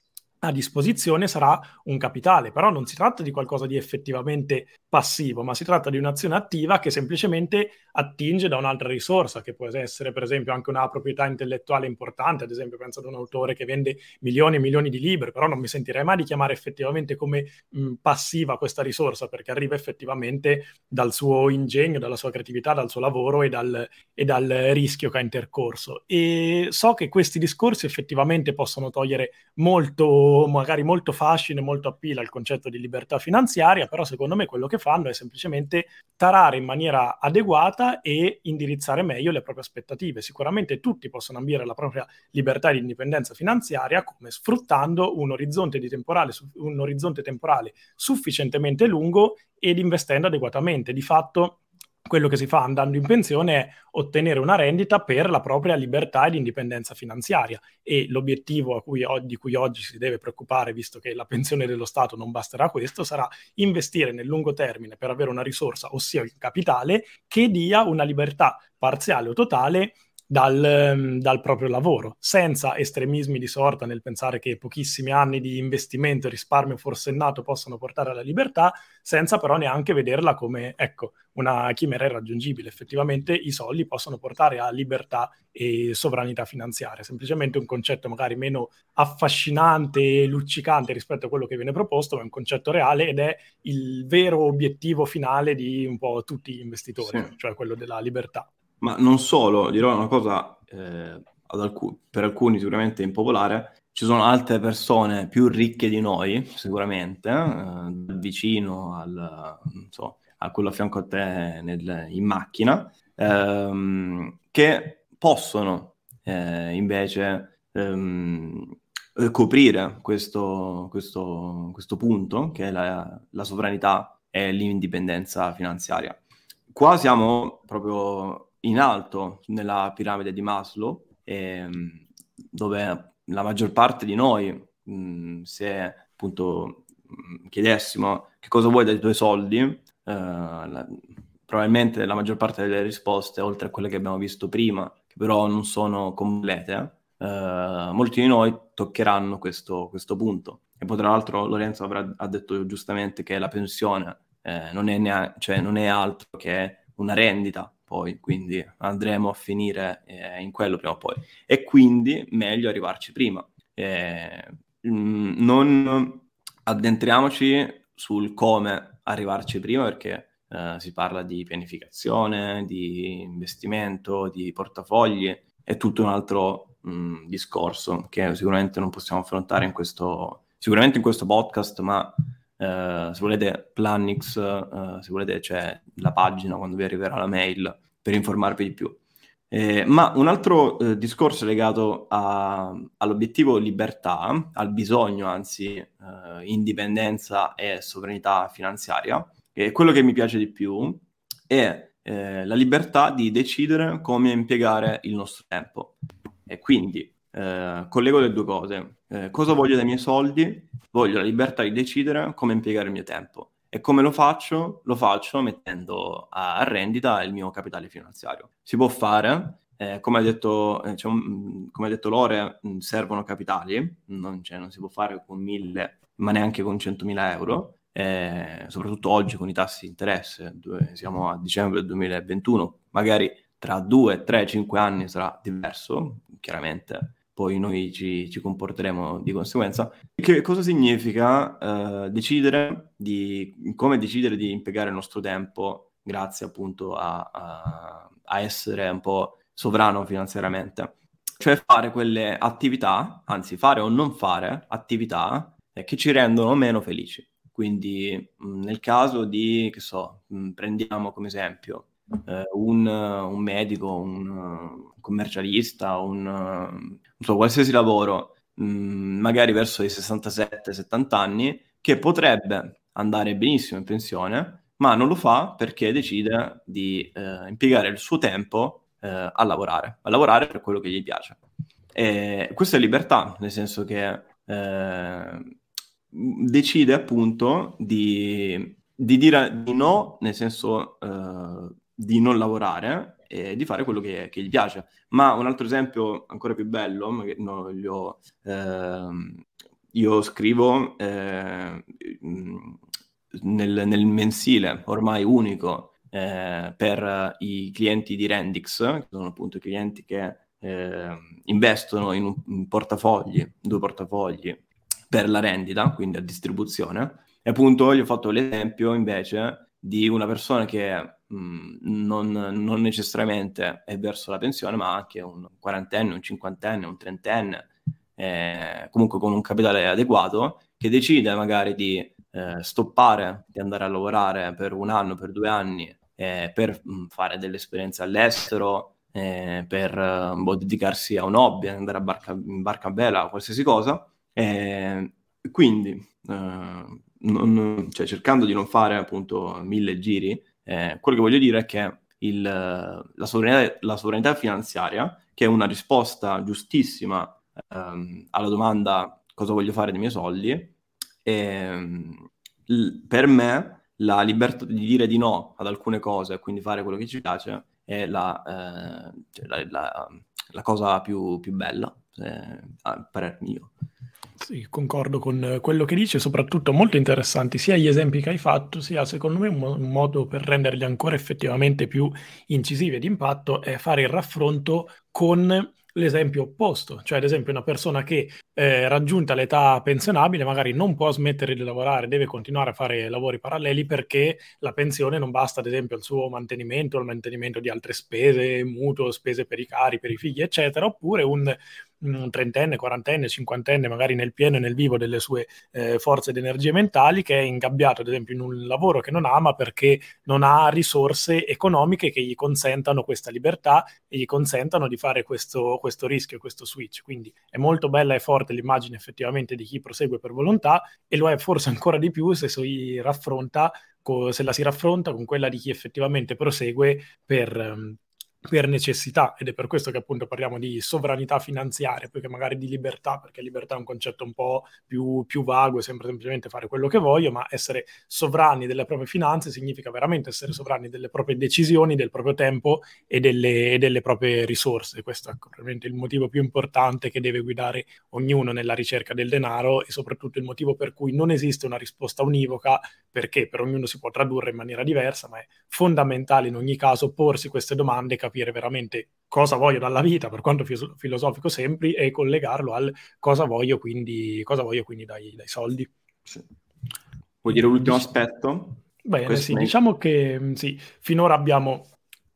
a disposizione sarà un capitale, però non si tratta di qualcosa di effettivamente passivo, ma si tratta di un'azione attiva che semplicemente attinge da un'altra risorsa, che può essere per esempio anche una proprietà intellettuale importante, ad esempio penso ad un autore che vende milioni e milioni di libri, però non mi sentirei mai di chiamare effettivamente come mh, passiva questa risorsa, perché arriva effettivamente dal suo ingegno, dalla sua creatività, dal suo lavoro e dal, e dal rischio che ha intercorso. E so che questi discorsi effettivamente possono togliere molto magari molto fascino e molto appila il concetto di libertà finanziaria, però secondo me quello che fanno è semplicemente tarare in maniera adeguata e indirizzare meglio le proprie aspettative. Sicuramente tutti possono ambire alla propria libertà e indipendenza finanziaria come sfruttando un orizzonte, temporale, un orizzonte temporale sufficientemente lungo ed investendo adeguatamente. Di fatto quello che si fa andando in pensione è ottenere una rendita per la propria libertà ed indipendenza finanziaria. E l'obiettivo cui, di cui oggi si deve preoccupare, visto che la pensione dello Stato non basterà questo, sarà investire nel lungo termine per avere una risorsa, ossia il capitale, che dia una libertà parziale o totale dal, ehm, dal, proprio lavoro, senza estremismi di sorta nel pensare che pochissimi anni di investimento e risparmio forsennato possano portare alla libertà, senza però neanche vederla come, ecco, una chimera irraggiungibile. Effettivamente i soldi possono portare a libertà e sovranità finanziaria, semplicemente un concetto magari meno affascinante e luccicante rispetto a quello che viene proposto, ma è un concetto reale ed è il vero obiettivo finale di un po' tutti gli investitori, sì. cioè quello della libertà.
Ma non solo, dirò una cosa eh, alcun- per alcuni sicuramente impopolare, ci sono altre persone più ricche di noi, sicuramente, eh, vicino al, so, a quello a fianco a te nel, in macchina, ehm, che possono eh, invece ehm, coprire questo, questo, questo, punto, che è la, la sovranità e l'indipendenza finanziaria. Qua siamo proprio in alto nella piramide di Maslow, ehm, dove la maggior parte di noi, mh, mm, se appunto mh, mm, chiedessimo che cosa vuoi dai tuoi soldi, eh, la, probabilmente la maggior parte delle risposte, oltre a quelle che abbiamo visto prima, che però non sono complete, eh, molti di noi toccheranno questo, questo punto. E poi tra l'altro Lorenzo avrà, ha detto giustamente che la pensione eh, non, è neanche, cioè, non è altro che una rendita poi, quindi andremo a finire eh, in quello prima o poi. E quindi meglio arrivarci prima. Eh, mm, non addentriamoci sul come arrivarci prima perché eh, si parla di pianificazione, di investimento, di portafogli, è tutto un altro mh, mm, discorso che sicuramente non possiamo affrontare in questo, sicuramente in questo podcast, ma Uh, se volete Planix, uh, se volete c'è la pagina quando vi arriverà la mail per informarvi di più. Eh, ma un altro eh, discorso legato a, all'obiettivo libertà, al bisogno anzi eh, indipendenza e sovranità finanziaria, e quello che mi piace di più è eh, la libertà di decidere come impiegare il nostro tempo. E quindi eh, collego le due cose. Eh, cosa voglio dai miei soldi? Voglio la libertà di decidere come impiegare il mio tempo. E come lo faccio? Lo faccio mettendo a rendita il mio capitale finanziario. Si può fare, eh, come, ha detto, cioè, come ha detto Lore, mh, servono capitali, non, cioè, non, si può fare con mille, ma neanche con 100.000 euro, eh, soprattutto oggi con i tassi di interesse, dove siamo a dicembre 2021, magari tra 2, 3, 5 anni sarà diverso, chiaramente poi noi ci, ci comporteremo di conseguenza. Che cosa significa uh, decidere di come decidere di impiegare il nostro tempo grazie appunto a, a, a essere un po' sovrano finanziariamente? Cioè fare quelle attività, anzi fare o non fare attività eh, che ci rendono meno felici. Quindi mh, nel caso di, che so, mh, prendiamo come esempio eh, un, un, medico, un commercialista, un, so, qualsiasi lavoro, mh, mm, magari verso i 67-70 anni, che potrebbe andare benissimo in pensione, ma non lo fa perché decide di eh, impiegare il suo tempo eh, a lavorare, a lavorare per quello che gli piace. E questa è libertà, nel senso che eh, decide appunto di, di, dire di no, nel senso eh, di non lavorare e di fare quello che, che, gli piace. Ma un altro esempio ancora più bello, no, io, eh, io scrivo eh, nel, nel, mensile ormai unico eh, per i clienti di Rendix, che sono appunto i clienti che eh, investono in, un, in portafogli, due portafogli per la rendita, quindi a distribuzione. E appunto gli ho fatto l'esempio invece di una persona che non, non, necessariamente è verso la pensione, ma anche un quarantenne, un cinquantenne, un trentenne, eh, comunque con un capitale adeguato, che decide magari di eh, stoppare di andare a lavorare per un anno, per due anni, eh, per mh, fare delle esperienze all'estero, eh, per boh, dedicarsi a un hobby, andare a barca, in barca a vela, qualsiasi cosa. quindi, non, cioè, cercando di non fare appunto mille giri, eh, quello che voglio dire è che il, la, sovranità, la, sovranità, finanziaria, che è una risposta giustissima ehm, alla domanda cosa voglio fare dei miei soldi, ehm, l- per me la libertà di dire di no ad alcune cose e quindi fare quello che ci piace è la, eh, cioè la, la, cosa più, più bella, eh, a parer mio.
Sì, concordo con quello che dice, soprattutto molto interessanti sia gli esempi che hai fatto, sia secondo me un, mo- un modo per renderli ancora effettivamente più incisivi e di impatto è fare il raffronto con l'esempio opposto, cioè ad esempio una persona che eh, raggiunta l'età pensionabile magari non può smettere di lavorare, deve continuare a fare lavori paralleli perché la pensione non basta ad esempio al suo mantenimento, al mantenimento di altre spese, mutuo, spese per i cari, per i figli, eccetera, oppure un, un trentenne, quarantenne, cinquantenne, magari nel pieno e nel vivo delle sue eh, forze ed energie mentali, che è ingabbiato, ad esempio, in un lavoro che non ama perché non ha risorse economiche che gli consentano questa libertà e gli consentano di fare questo, questo rischio, questo switch. Quindi è molto bella e forte l'immagine effettivamente di chi prosegue per volontà e lo è forse ancora di più se si raffronta se la si raffronta con quella di chi effettivamente prosegue per, ehm, per necessità ed è per questo che appunto parliamo di sovranità finanziaria più che magari di libertà perché libertà è un concetto un po' più, più vago e sempre semplicemente fare quello che voglio ma essere sovrani delle proprie finanze significa veramente essere sovrani delle proprie decisioni del proprio tempo e delle, e delle proprie risorse. Questo è probabilmente il motivo più importante che deve guidare ognuno nella ricerca del denaro e soprattutto il motivo per cui non esiste una risposta univoca perché per ognuno si può tradurre in maniera diversa ma è fondamentale in ogni caso porsi queste domande veramente cosa voglio dalla vita, per quanto filosofico sembri, e collegarlo al cosa voglio quindi, cosa voglio quindi dai, dai soldi.
Sì. Vuoi dire l'ultimo aspetto?
Bene, sì, diciamo che mm, sì, finora abbiamo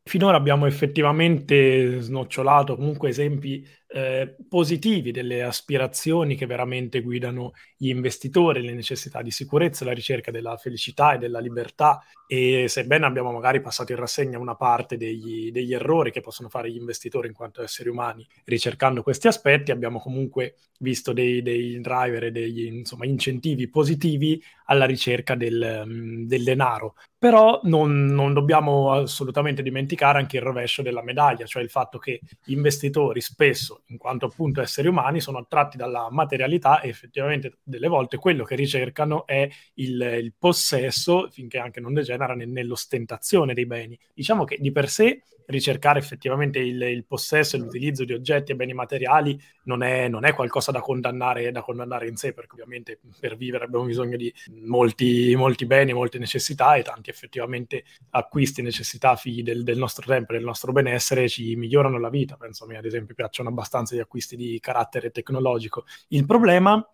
finora abbiamo effettivamente snocciolato comunque esempi eh, positivi delle aspirazioni che veramente guidano gli investitori, le necessità di sicurezza, la ricerca della felicità e della libertà e sebbene abbiamo magari passato in rassegna una parte degli, degli errori che possono fare gli investitori in quanto esseri umani ricercando questi aspetti, abbiamo comunque visto dei, dei driver e degli insomma, incentivi positivi alla ricerca del, mm, del denaro. Però non, non, dobbiamo assolutamente dimenticare anche il rovescio della medaglia, cioè il fatto che gli investitori spesso, in quanto appunto esseri umani, sono attratti dalla materialità e effettivamente delle volte quello che ricercano è il, il possesso, finché anche non degenera nell'ostentazione dei beni. Diciamo che di per sé ricercare effettivamente il, il possesso e l'utilizzo di oggetti e beni materiali non è, non è qualcosa da condannare, da condannare, in sé, perché ovviamente per vivere abbiamo bisogno di molti, molti beni, molte necessità e tanti effettivamente acquisti e necessità figli del, del nostro tempo, del nostro benessere ci migliorano la vita. Penso a me, ad esempio, piacciono abbastanza gli acquisti di carattere tecnologico. Il problema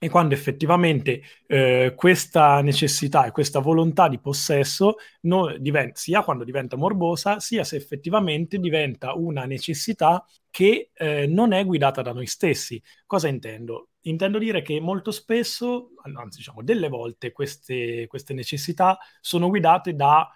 e quando effettivamente eh, questa necessità e questa volontà di possesso no, diventa, sia quando diventa morbosa, sia se effettivamente diventa una necessità che eh, non è guidata da noi stessi. Cosa intendo? Intendo dire che molto spesso, anzi diciamo delle volte, queste, queste necessità sono guidate da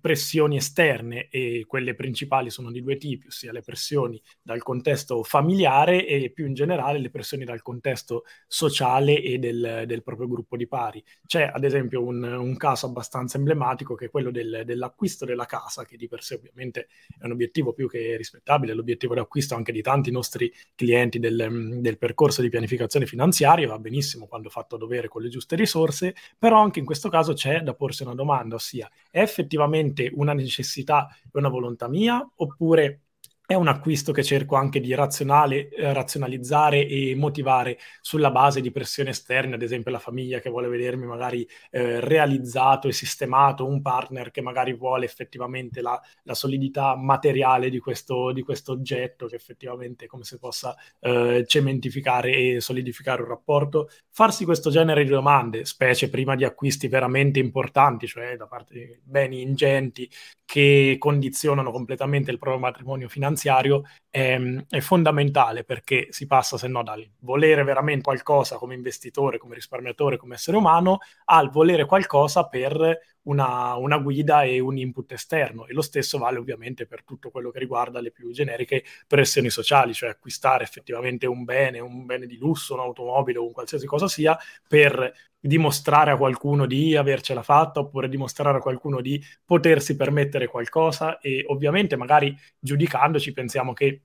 pressioni esterne e quelle principali sono di due tipi, ossia le pressioni dal contesto familiare e più in generale le pressioni dal contesto sociale e del, del proprio gruppo di pari. C'è ad esempio un, un caso abbastanza emblematico che è quello del, dell'acquisto della casa, che di per sé ovviamente è un obiettivo più che rispettabile, l'obiettivo d'acquisto anche di tanti nostri clienti del, del percorso di pianificazione finanziaria, va benissimo quando fatto a dovere con le giuste risorse, però anche in questo caso c'è da porsi una domanda, ossia è effettivamente una necessità e una volontà mia oppure è un acquisto che cerco anche di eh, razionalizzare e motivare sulla base di pressioni esterne, ad esempio la famiglia che vuole vedermi magari eh, realizzato e sistemato, un partner che magari vuole effettivamente la, la solidità materiale di questo, di questo, oggetto, che effettivamente come si possa eh, cementificare e solidificare un rapporto. Farsi questo genere di domande, specie prima di acquisti veramente importanti, cioè da parte di beni ingenti, che condizionano completamente il proprio matrimonio finanziario è, è, fondamentale perché si passa se no dal volere veramente qualcosa come investitore, come risparmiatore, come essere umano, al volere qualcosa per una, una, guida e un input esterno e lo stesso vale ovviamente per tutto quello che riguarda le più generiche pressioni sociali, cioè acquistare effettivamente un bene, un bene di lusso, un'automobile o un qualsiasi cosa sia per dimostrare a qualcuno di avercela fatta oppure dimostrare a qualcuno di potersi permettere qualcosa e ovviamente magari giudicandoci pensiamo che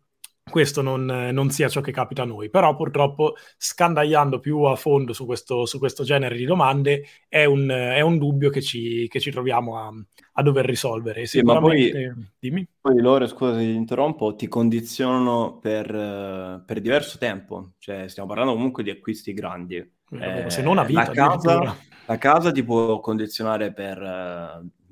questo non, non, sia ciò che capita a noi, però purtroppo scandagliando più a fondo su questo, su questo genere di domande è un, è un dubbio che ci, che ci troviamo a, a, dover risolvere.
Sì, ma poi, Dimmi. poi loro, scusa se ti interrompo, ti condizionano per, per, diverso tempo, cioè stiamo parlando comunque di acquisti grandi.
Eh, se non a vita.
La casa, la casa ti può condizionare per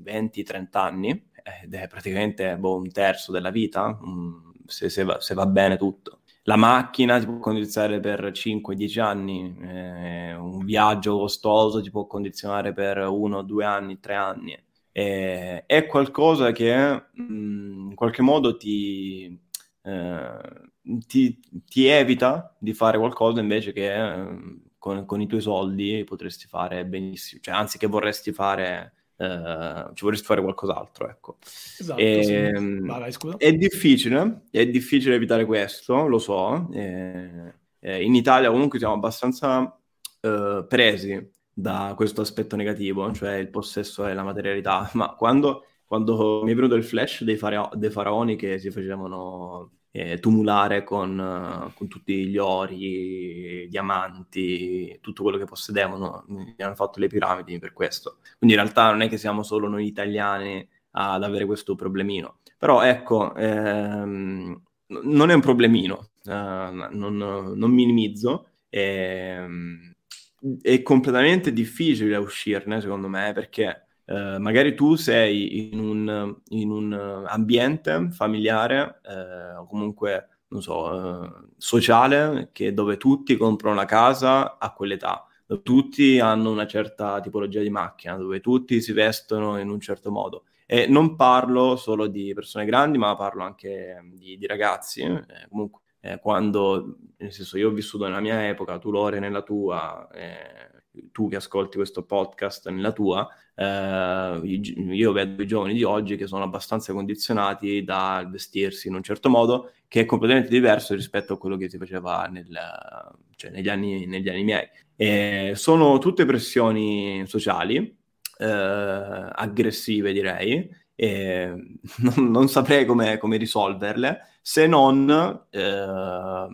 20-30 anni, ed è praticamente boh, un terzo della vita, un, se, se, va, se, va, bene tutto. La macchina ti può condizionare per 5-10 anni, eh, un viaggio costoso ti può condizionare per 1, 2 anni, 3 anni. Eh, è qualcosa che mh, mm, in qualche modo ti, eh, ti, ti, evita di fare qualcosa invece che eh, con, con, i tuoi soldi potresti fare benissimo, cioè anzi che vorresti fare Uh, ci vorresti fare qualcos'altro, ecco.
Esatto, e, sì. Ehm, vai,
È difficile, è difficile evitare questo, lo so. E, e in Italia comunque siamo abbastanza uh, presi da questo aspetto negativo, cioè il possesso e la materialità, ma quando, quando mi è venuto il flash dei, farao- dei faraoni che si facevano eh, tumulare con, con, tutti gli ori, diamanti, tutto quello che possedevano. Hanno fatto le piramidi per questo. Quindi in realtà non è che siamo solo noi italiani ad avere questo problemino. Però ecco, ehm, non è un problemino, eh, non, non, minimizzo. Ehm, è completamente difficile uscirne, secondo me, perché Uh, magari tu sei in un, in un ambiente familiare eh, o comunque, non so, eh, sociale, che, dove tutti comprano una casa a quell'età, dove tutti hanno una certa tipologia di macchina, dove tutti si vestono in un certo modo. E non parlo solo di persone grandi, ma parlo anche di, di ragazzi. Eh, comunque, eh, quando, nel senso, io ho vissuto nella mia epoca, tu Lore nella tua, tu che ascolti questo podcast nella tua, eh, io vedo i giovani di oggi che sono abbastanza condizionati dal vestirsi in un certo modo che è completamente diverso rispetto a quello che si faceva nel, cioè negli, anni, negli, anni, miei. E sono tutte pressioni sociali, eh, aggressive direi, e non, non saprei come, risolverle se non eh,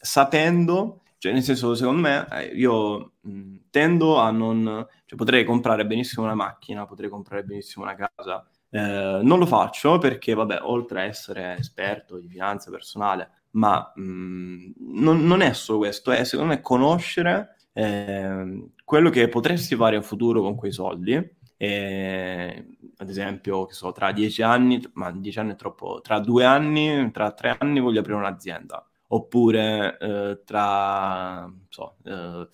sapendo cioè, nel senso, secondo me, eh, io mh, tendo a non... Cioè, potrei comprare benissimo una macchina, potrei comprare benissimo una casa. Eh, non lo faccio perché, vabbè, oltre a essere esperto di finanza personale, ma mh, non, non, è solo questo, è secondo me conoscere eh, quello che potresti fare in futuro con quei soldi. E, ad esempio, che so, tra dieci anni, ma dieci anni è troppo, tra due anni, tra tre anni voglio aprire un'azienda oppure eh, tra, so, eh,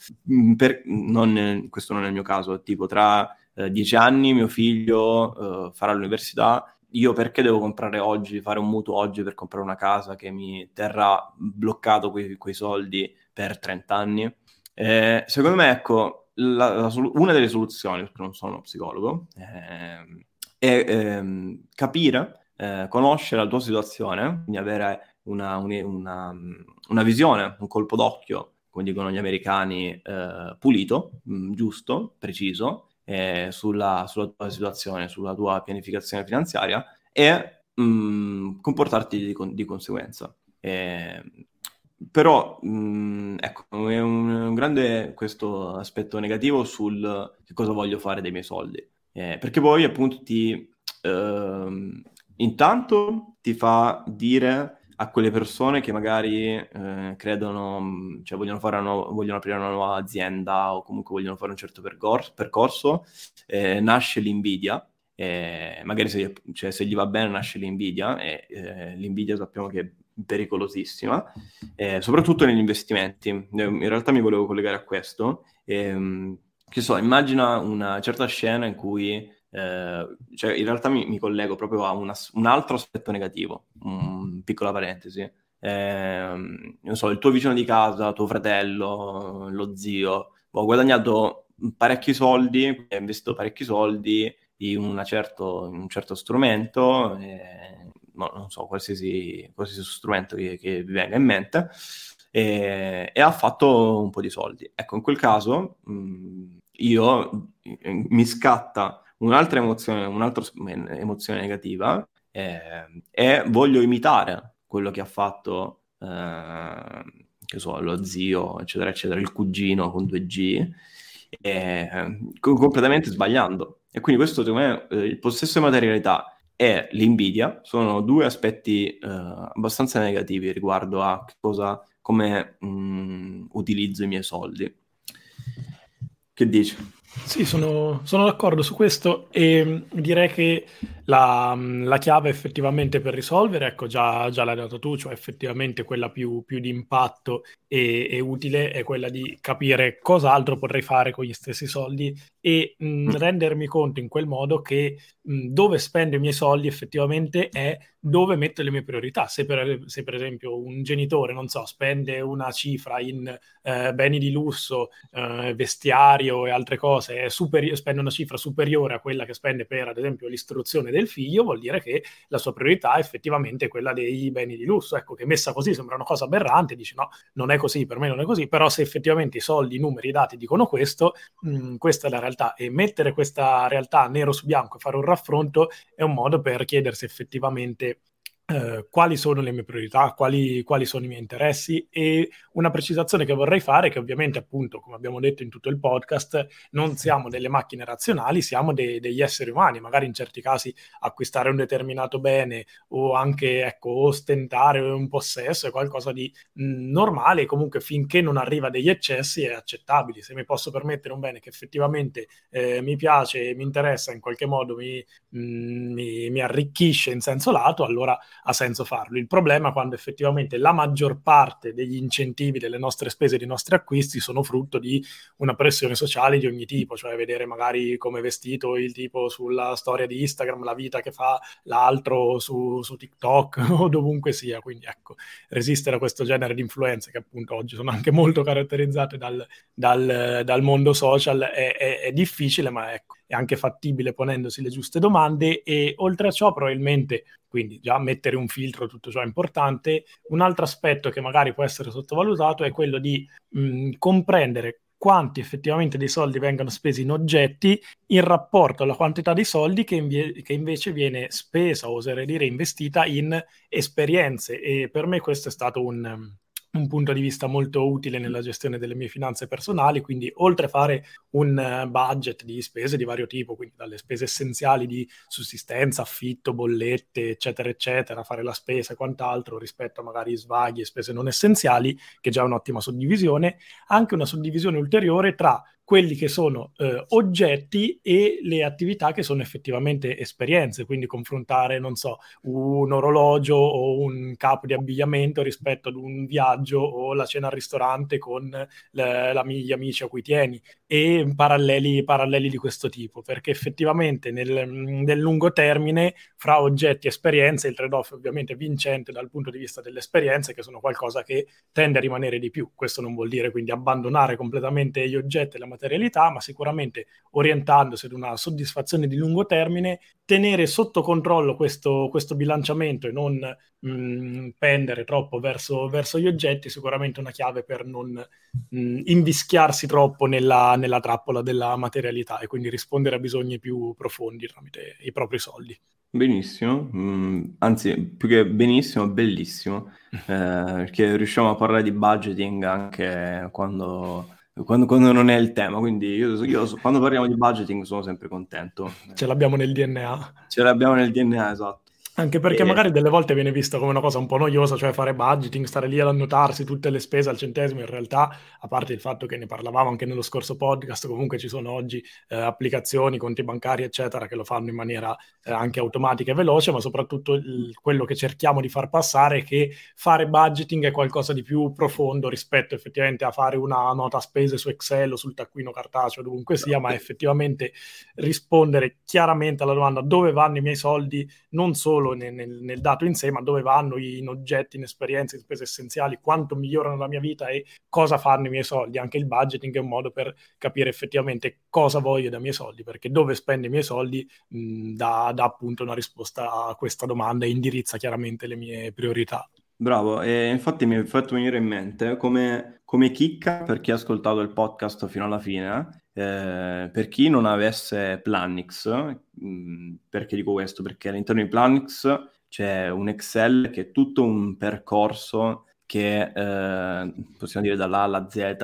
per, non, questo non è il mio caso, tipo tra eh, dieci anni mio figlio eh, farà l'università, io perché devo comprare oggi, fare un mutuo oggi per comprare una casa che mi terrà bloccato quei, quei soldi per 30 anni? Eh, secondo me, ecco, la, la, una delle soluzioni, perché non sono psicologo, ehm, è ehm, capire, eh, conoscere la tua situazione, quindi avere una, una, una visione, un colpo d'occhio, come dicono gli americani, eh, pulito, mm, giusto, preciso, eh, sulla, sulla, tua situazione, sulla tua pianificazione finanziaria e mh, mm, comportarti di, di conseguenza. Eh, però, mh, mm, ecco, è un, un, grande questo aspetto negativo sul che cosa voglio fare dei miei soldi. Eh, perché poi, appunto, ti... Uh, intanto ti fa dire a quelle persone che magari eh, credono, cioè vogliono, nuova, vogliono aprire una nuova azienda o comunque vogliono fare un certo percorso, percorso eh, nasce l'invidia. Eh, magari se, cioè, se, gli va bene nasce l'invidia e eh, l'invidia sappiamo che è pericolosissima, eh, soprattutto negli investimenti. Eh, in realtà mi volevo collegare a questo. Ehm, che so, immagina una certa scena in cui eh, cioè in realtà mi, mi collego proprio a una, un altro aspetto negativo, un, piccola parentesi. Eh, non so, il tuo vicino di casa, tuo fratello, lo zio, ho guadagnato parecchi soldi, ha investito parecchi soldi in, certo, in un certo strumento, eh, no, non so, qualsiasi, qualsiasi strumento che, che, vi venga in mente, e, e, ha fatto un po' di soldi. Ecco, in quel caso mh, io mi scatta un'altra emozione, un'altra emozione negativa eh, e voglio imitare quello che ha fatto, eh, che so, lo zio, eccetera, eccetera, il cugino con 2G, eh, completamente sbagliando. E quindi questo, secondo me, eh, il possesso di materialità e l'invidia sono due aspetti eh, abbastanza negativi riguardo a cosa, come mh, mm, utilizzo i miei soldi. Che dici?
Sì, sono, sono, d'accordo su questo e direi che la, la chiave effettivamente per risolvere, ecco già, già l'hai dato tu, cioè effettivamente quella più, più di impatto e, e, utile è quella di capire cosa altro potrei fare con gli stessi soldi e mh, mm, rendermi conto in quel modo che mh, dove spendo i miei soldi effettivamente è dove metto le mie priorità. Se per, se per esempio un genitore, non so, spende una cifra in eh, beni di lusso, eh, vestiario e altre cose, superi- spende una cifra superiore a quella che spende per, ad esempio, l'istruzione del figlio, vuol dire che la sua priorità è effettivamente quella dei beni di lusso. Ecco, che messa così sembra una cosa aberrante, dici no, non è così, per me non è così, però se effettivamente i soldi, i numeri, i dati dicono questo, mh, questa è la realtà e mettere questa realtà nero su bianco e fare un raffronto è un modo per chiedersi effettivamente eh, quali sono le mie priorità, quali, quali, sono i miei interessi e una precisazione che vorrei fare, che ovviamente appunto, come abbiamo detto in tutto il podcast, non siamo delle macchine razionali, siamo de- degli esseri umani, magari in certi casi acquistare un determinato bene o anche ecco, ostentare un possesso è qualcosa di mh, mm, normale, comunque finché non arriva degli eccessi è accettabile. Se mi posso permettere un bene che effettivamente eh, mi piace, mi interessa, in qualche modo mi, mh, mm, mi, mi arricchisce in senso lato, allora ha senso farlo. Il problema è quando effettivamente la maggior parte degli incentivi delle nostre spese, dei nostri acquisti sono frutto di una pressione sociale di ogni tipo, cioè vedere magari come vestito il tipo sulla storia di Instagram, la vita che fa l'altro su, su TikTok o dovunque sia. Quindi ecco, resistere a questo genere di influenze che appunto oggi sono anche molto caratterizzate dal, dal, dal mondo social è, è, è difficile, ma ecco, è anche fattibile ponendosi le giuste domande e oltre a ciò probabilmente quindi già mettere un filtro, tutto ciò è importante. Un altro aspetto che magari può essere sottovalutato è quello di mh, comprendere quanti effettivamente dei soldi vengono spesi in oggetti in rapporto alla quantità di soldi che, invie- che, invece viene spesa, oserei dire, investita in esperienze. E per me questo è stato un, un punto di vista molto utile nella gestione delle mie finanze personali, quindi oltre a fare un eh, budget di spese di vario tipo, quindi dalle spese essenziali di sussistenza, affitto, bollette, eccetera, eccetera, fare la spesa e quant'altro rispetto a magari svaghi e spese non essenziali, che già è un'ottima suddivisione, anche una suddivisione ulteriore tra quelli che sono eh, oggetti e le attività che sono effettivamente esperienze, quindi confrontare, non so, un orologio o un capo di abbigliamento rispetto ad un viaggio o la cena al ristorante con le, la, gli amici a cui tieni e paralleli, paralleli di questo tipo, perché effettivamente nel, nel lungo termine fra oggetti e esperienze il trade-off è ovviamente vincente dal punto di vista delle esperienze che sono qualcosa che tende a rimanere di più. Questo non vuol dire quindi abbandonare completamente gli oggetti e la materialità, ma sicuramente orientandosi ad una soddisfazione di lungo termine, tenere sotto controllo questo, questo bilanciamento e non mh, mm, pendere troppo verso, verso, gli oggetti, sicuramente una chiave per non mh, mm, invischiarsi troppo nella, nella trappola della materialità e quindi rispondere a bisogni più profondi tramite i propri soldi.
Benissimo, mm, anzi più che benissimo, bellissimo, eh, perché riusciamo a parlare di budgeting anche quando quando, quando, non è il tema. Quindi io, io, quando parliamo di budgeting sono sempre contento.
Ce l'abbiamo nel DNA.
Ce l'abbiamo nel DNA, esatto.
Anche perché e... magari delle volte viene vista come una cosa un po' noiosa, cioè fare budgeting, stare lì ad annotarsi tutte le spese al centesimo. In realtà, a parte il fatto che ne parlavamo anche nello scorso podcast, comunque ci sono oggi eh, applicazioni, conti bancari, eccetera, che lo fanno in maniera eh, anche automatica e veloce, ma soprattutto il, quello che cerchiamo di far passare è che fare budgeting è qualcosa di più profondo rispetto effettivamente a fare una nota spese su Excel o sul taccuino cartaceo, dovunque sia, ma effettivamente rispondere chiaramente alla domanda dove vanno i miei soldi, non solo solo nel, nel, nel, dato in sé, ma dove vanno in oggetti, in esperienze, in spese essenziali, quanto migliorano la mia vita e cosa fanno i miei soldi. Anche il budgeting è un modo per capire effettivamente cosa voglio dai miei soldi, perché dove spendo i miei soldi mh, dà, dà appunto una risposta a questa domanda e indirizza chiaramente le mie priorità.
Bravo, e infatti mi hai fatto venire in mente come, come chicca per chi ha ascoltato il podcast fino alla fine, eh, per chi non avesse Planix, mm, perché dico questo? Perché all'interno di Planix c'è un Excel che è tutto un percorso che eh, possiamo dire dall'A alla Z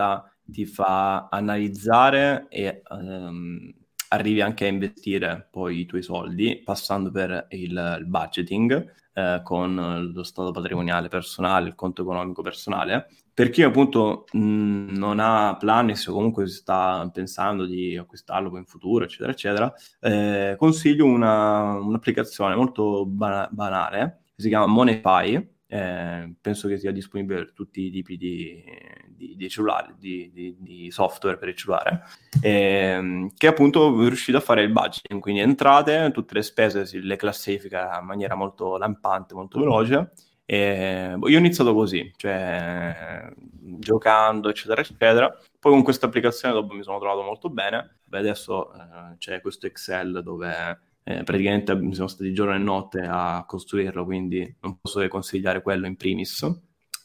ti fa analizzare e ehm, arrivi anche a investire poi i tuoi soldi passando per il, il budgeting eh, con lo stato patrimoniale personale, il conto economico personale. Per chi appunto mh, non ha Planis o comunque sta pensando di acquistarlo in futuro, eccetera, eccetera, eh, consiglio una, un'applicazione molto ba- banale che si chiama MoneyPy, eh, penso che sia disponibile per tutti i tipi di, di, di cellulari, di, di, software per il cellulare, eh, che appunto è riuscito a fare il budgeting, quindi entrate, tutte le spese le classifica in maniera molto lampante, molto veloce. E boh, io ho iniziato così, cioè giocando, eccetera, eccetera. Poi con questa applicazione dopo mi sono trovato molto bene. Beh, adesso eh, c'è questo Excel dove eh, praticamente siamo stati giorno e notte a costruirlo, quindi non posso che consigliare quello in primis.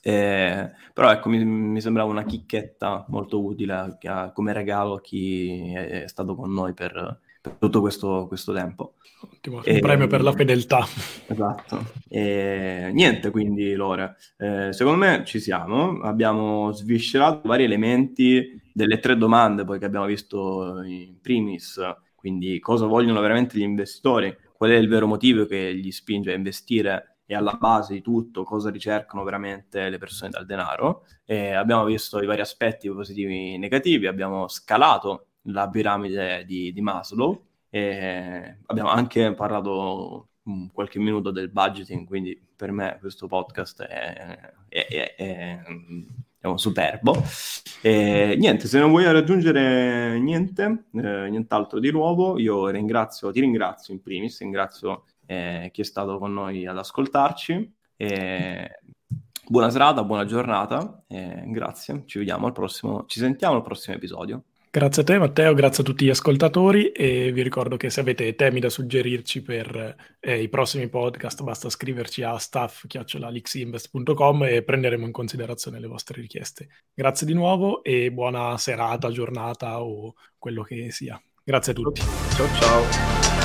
Eh, però ecco, mi, mi, sembrava una chicchetta molto utile a, come regalo a chi è, è stato con noi per tutto questo, questo, tempo.
Ottimo, e, un premio per la fedeltà.
Esatto. E, niente, quindi Lore, eh, secondo me ci siamo, abbiamo sviscerato vari elementi delle tre domande poi che abbiamo visto in primis quindi cosa vogliono veramente gli investitori, qual è il vero motivo che gli spinge a investire e alla base di tutto cosa ricercano veramente le persone dal denaro. E abbiamo visto i vari aspetti positivi e negativi, abbiamo scalato la piramide di, di Maslow e abbiamo anche parlato qualche minuto del budgeting, quindi per me questo podcast è, è, è, è un superbo. E, niente, se non vuoi raggiungere niente, eh, nient'altro di nuovo, io ringrazio, ti ringrazio in primis, ringrazio eh, chi è stato con noi ad ascoltarci. E, buona serata, buona giornata, grazie, ci vediamo al prossimo, ci sentiamo al prossimo episodio.
Grazie a te Matteo, grazie a tutti gli ascoltatori e vi ricordo che se avete temi da suggerirci per eh, i prossimi podcast basta scriverci a staff.lixinvest.com e prenderemo in considerazione le vostre richieste. Grazie di nuovo e buona serata, giornata o quello che sia. Grazie a tutti.
Ciao ciao.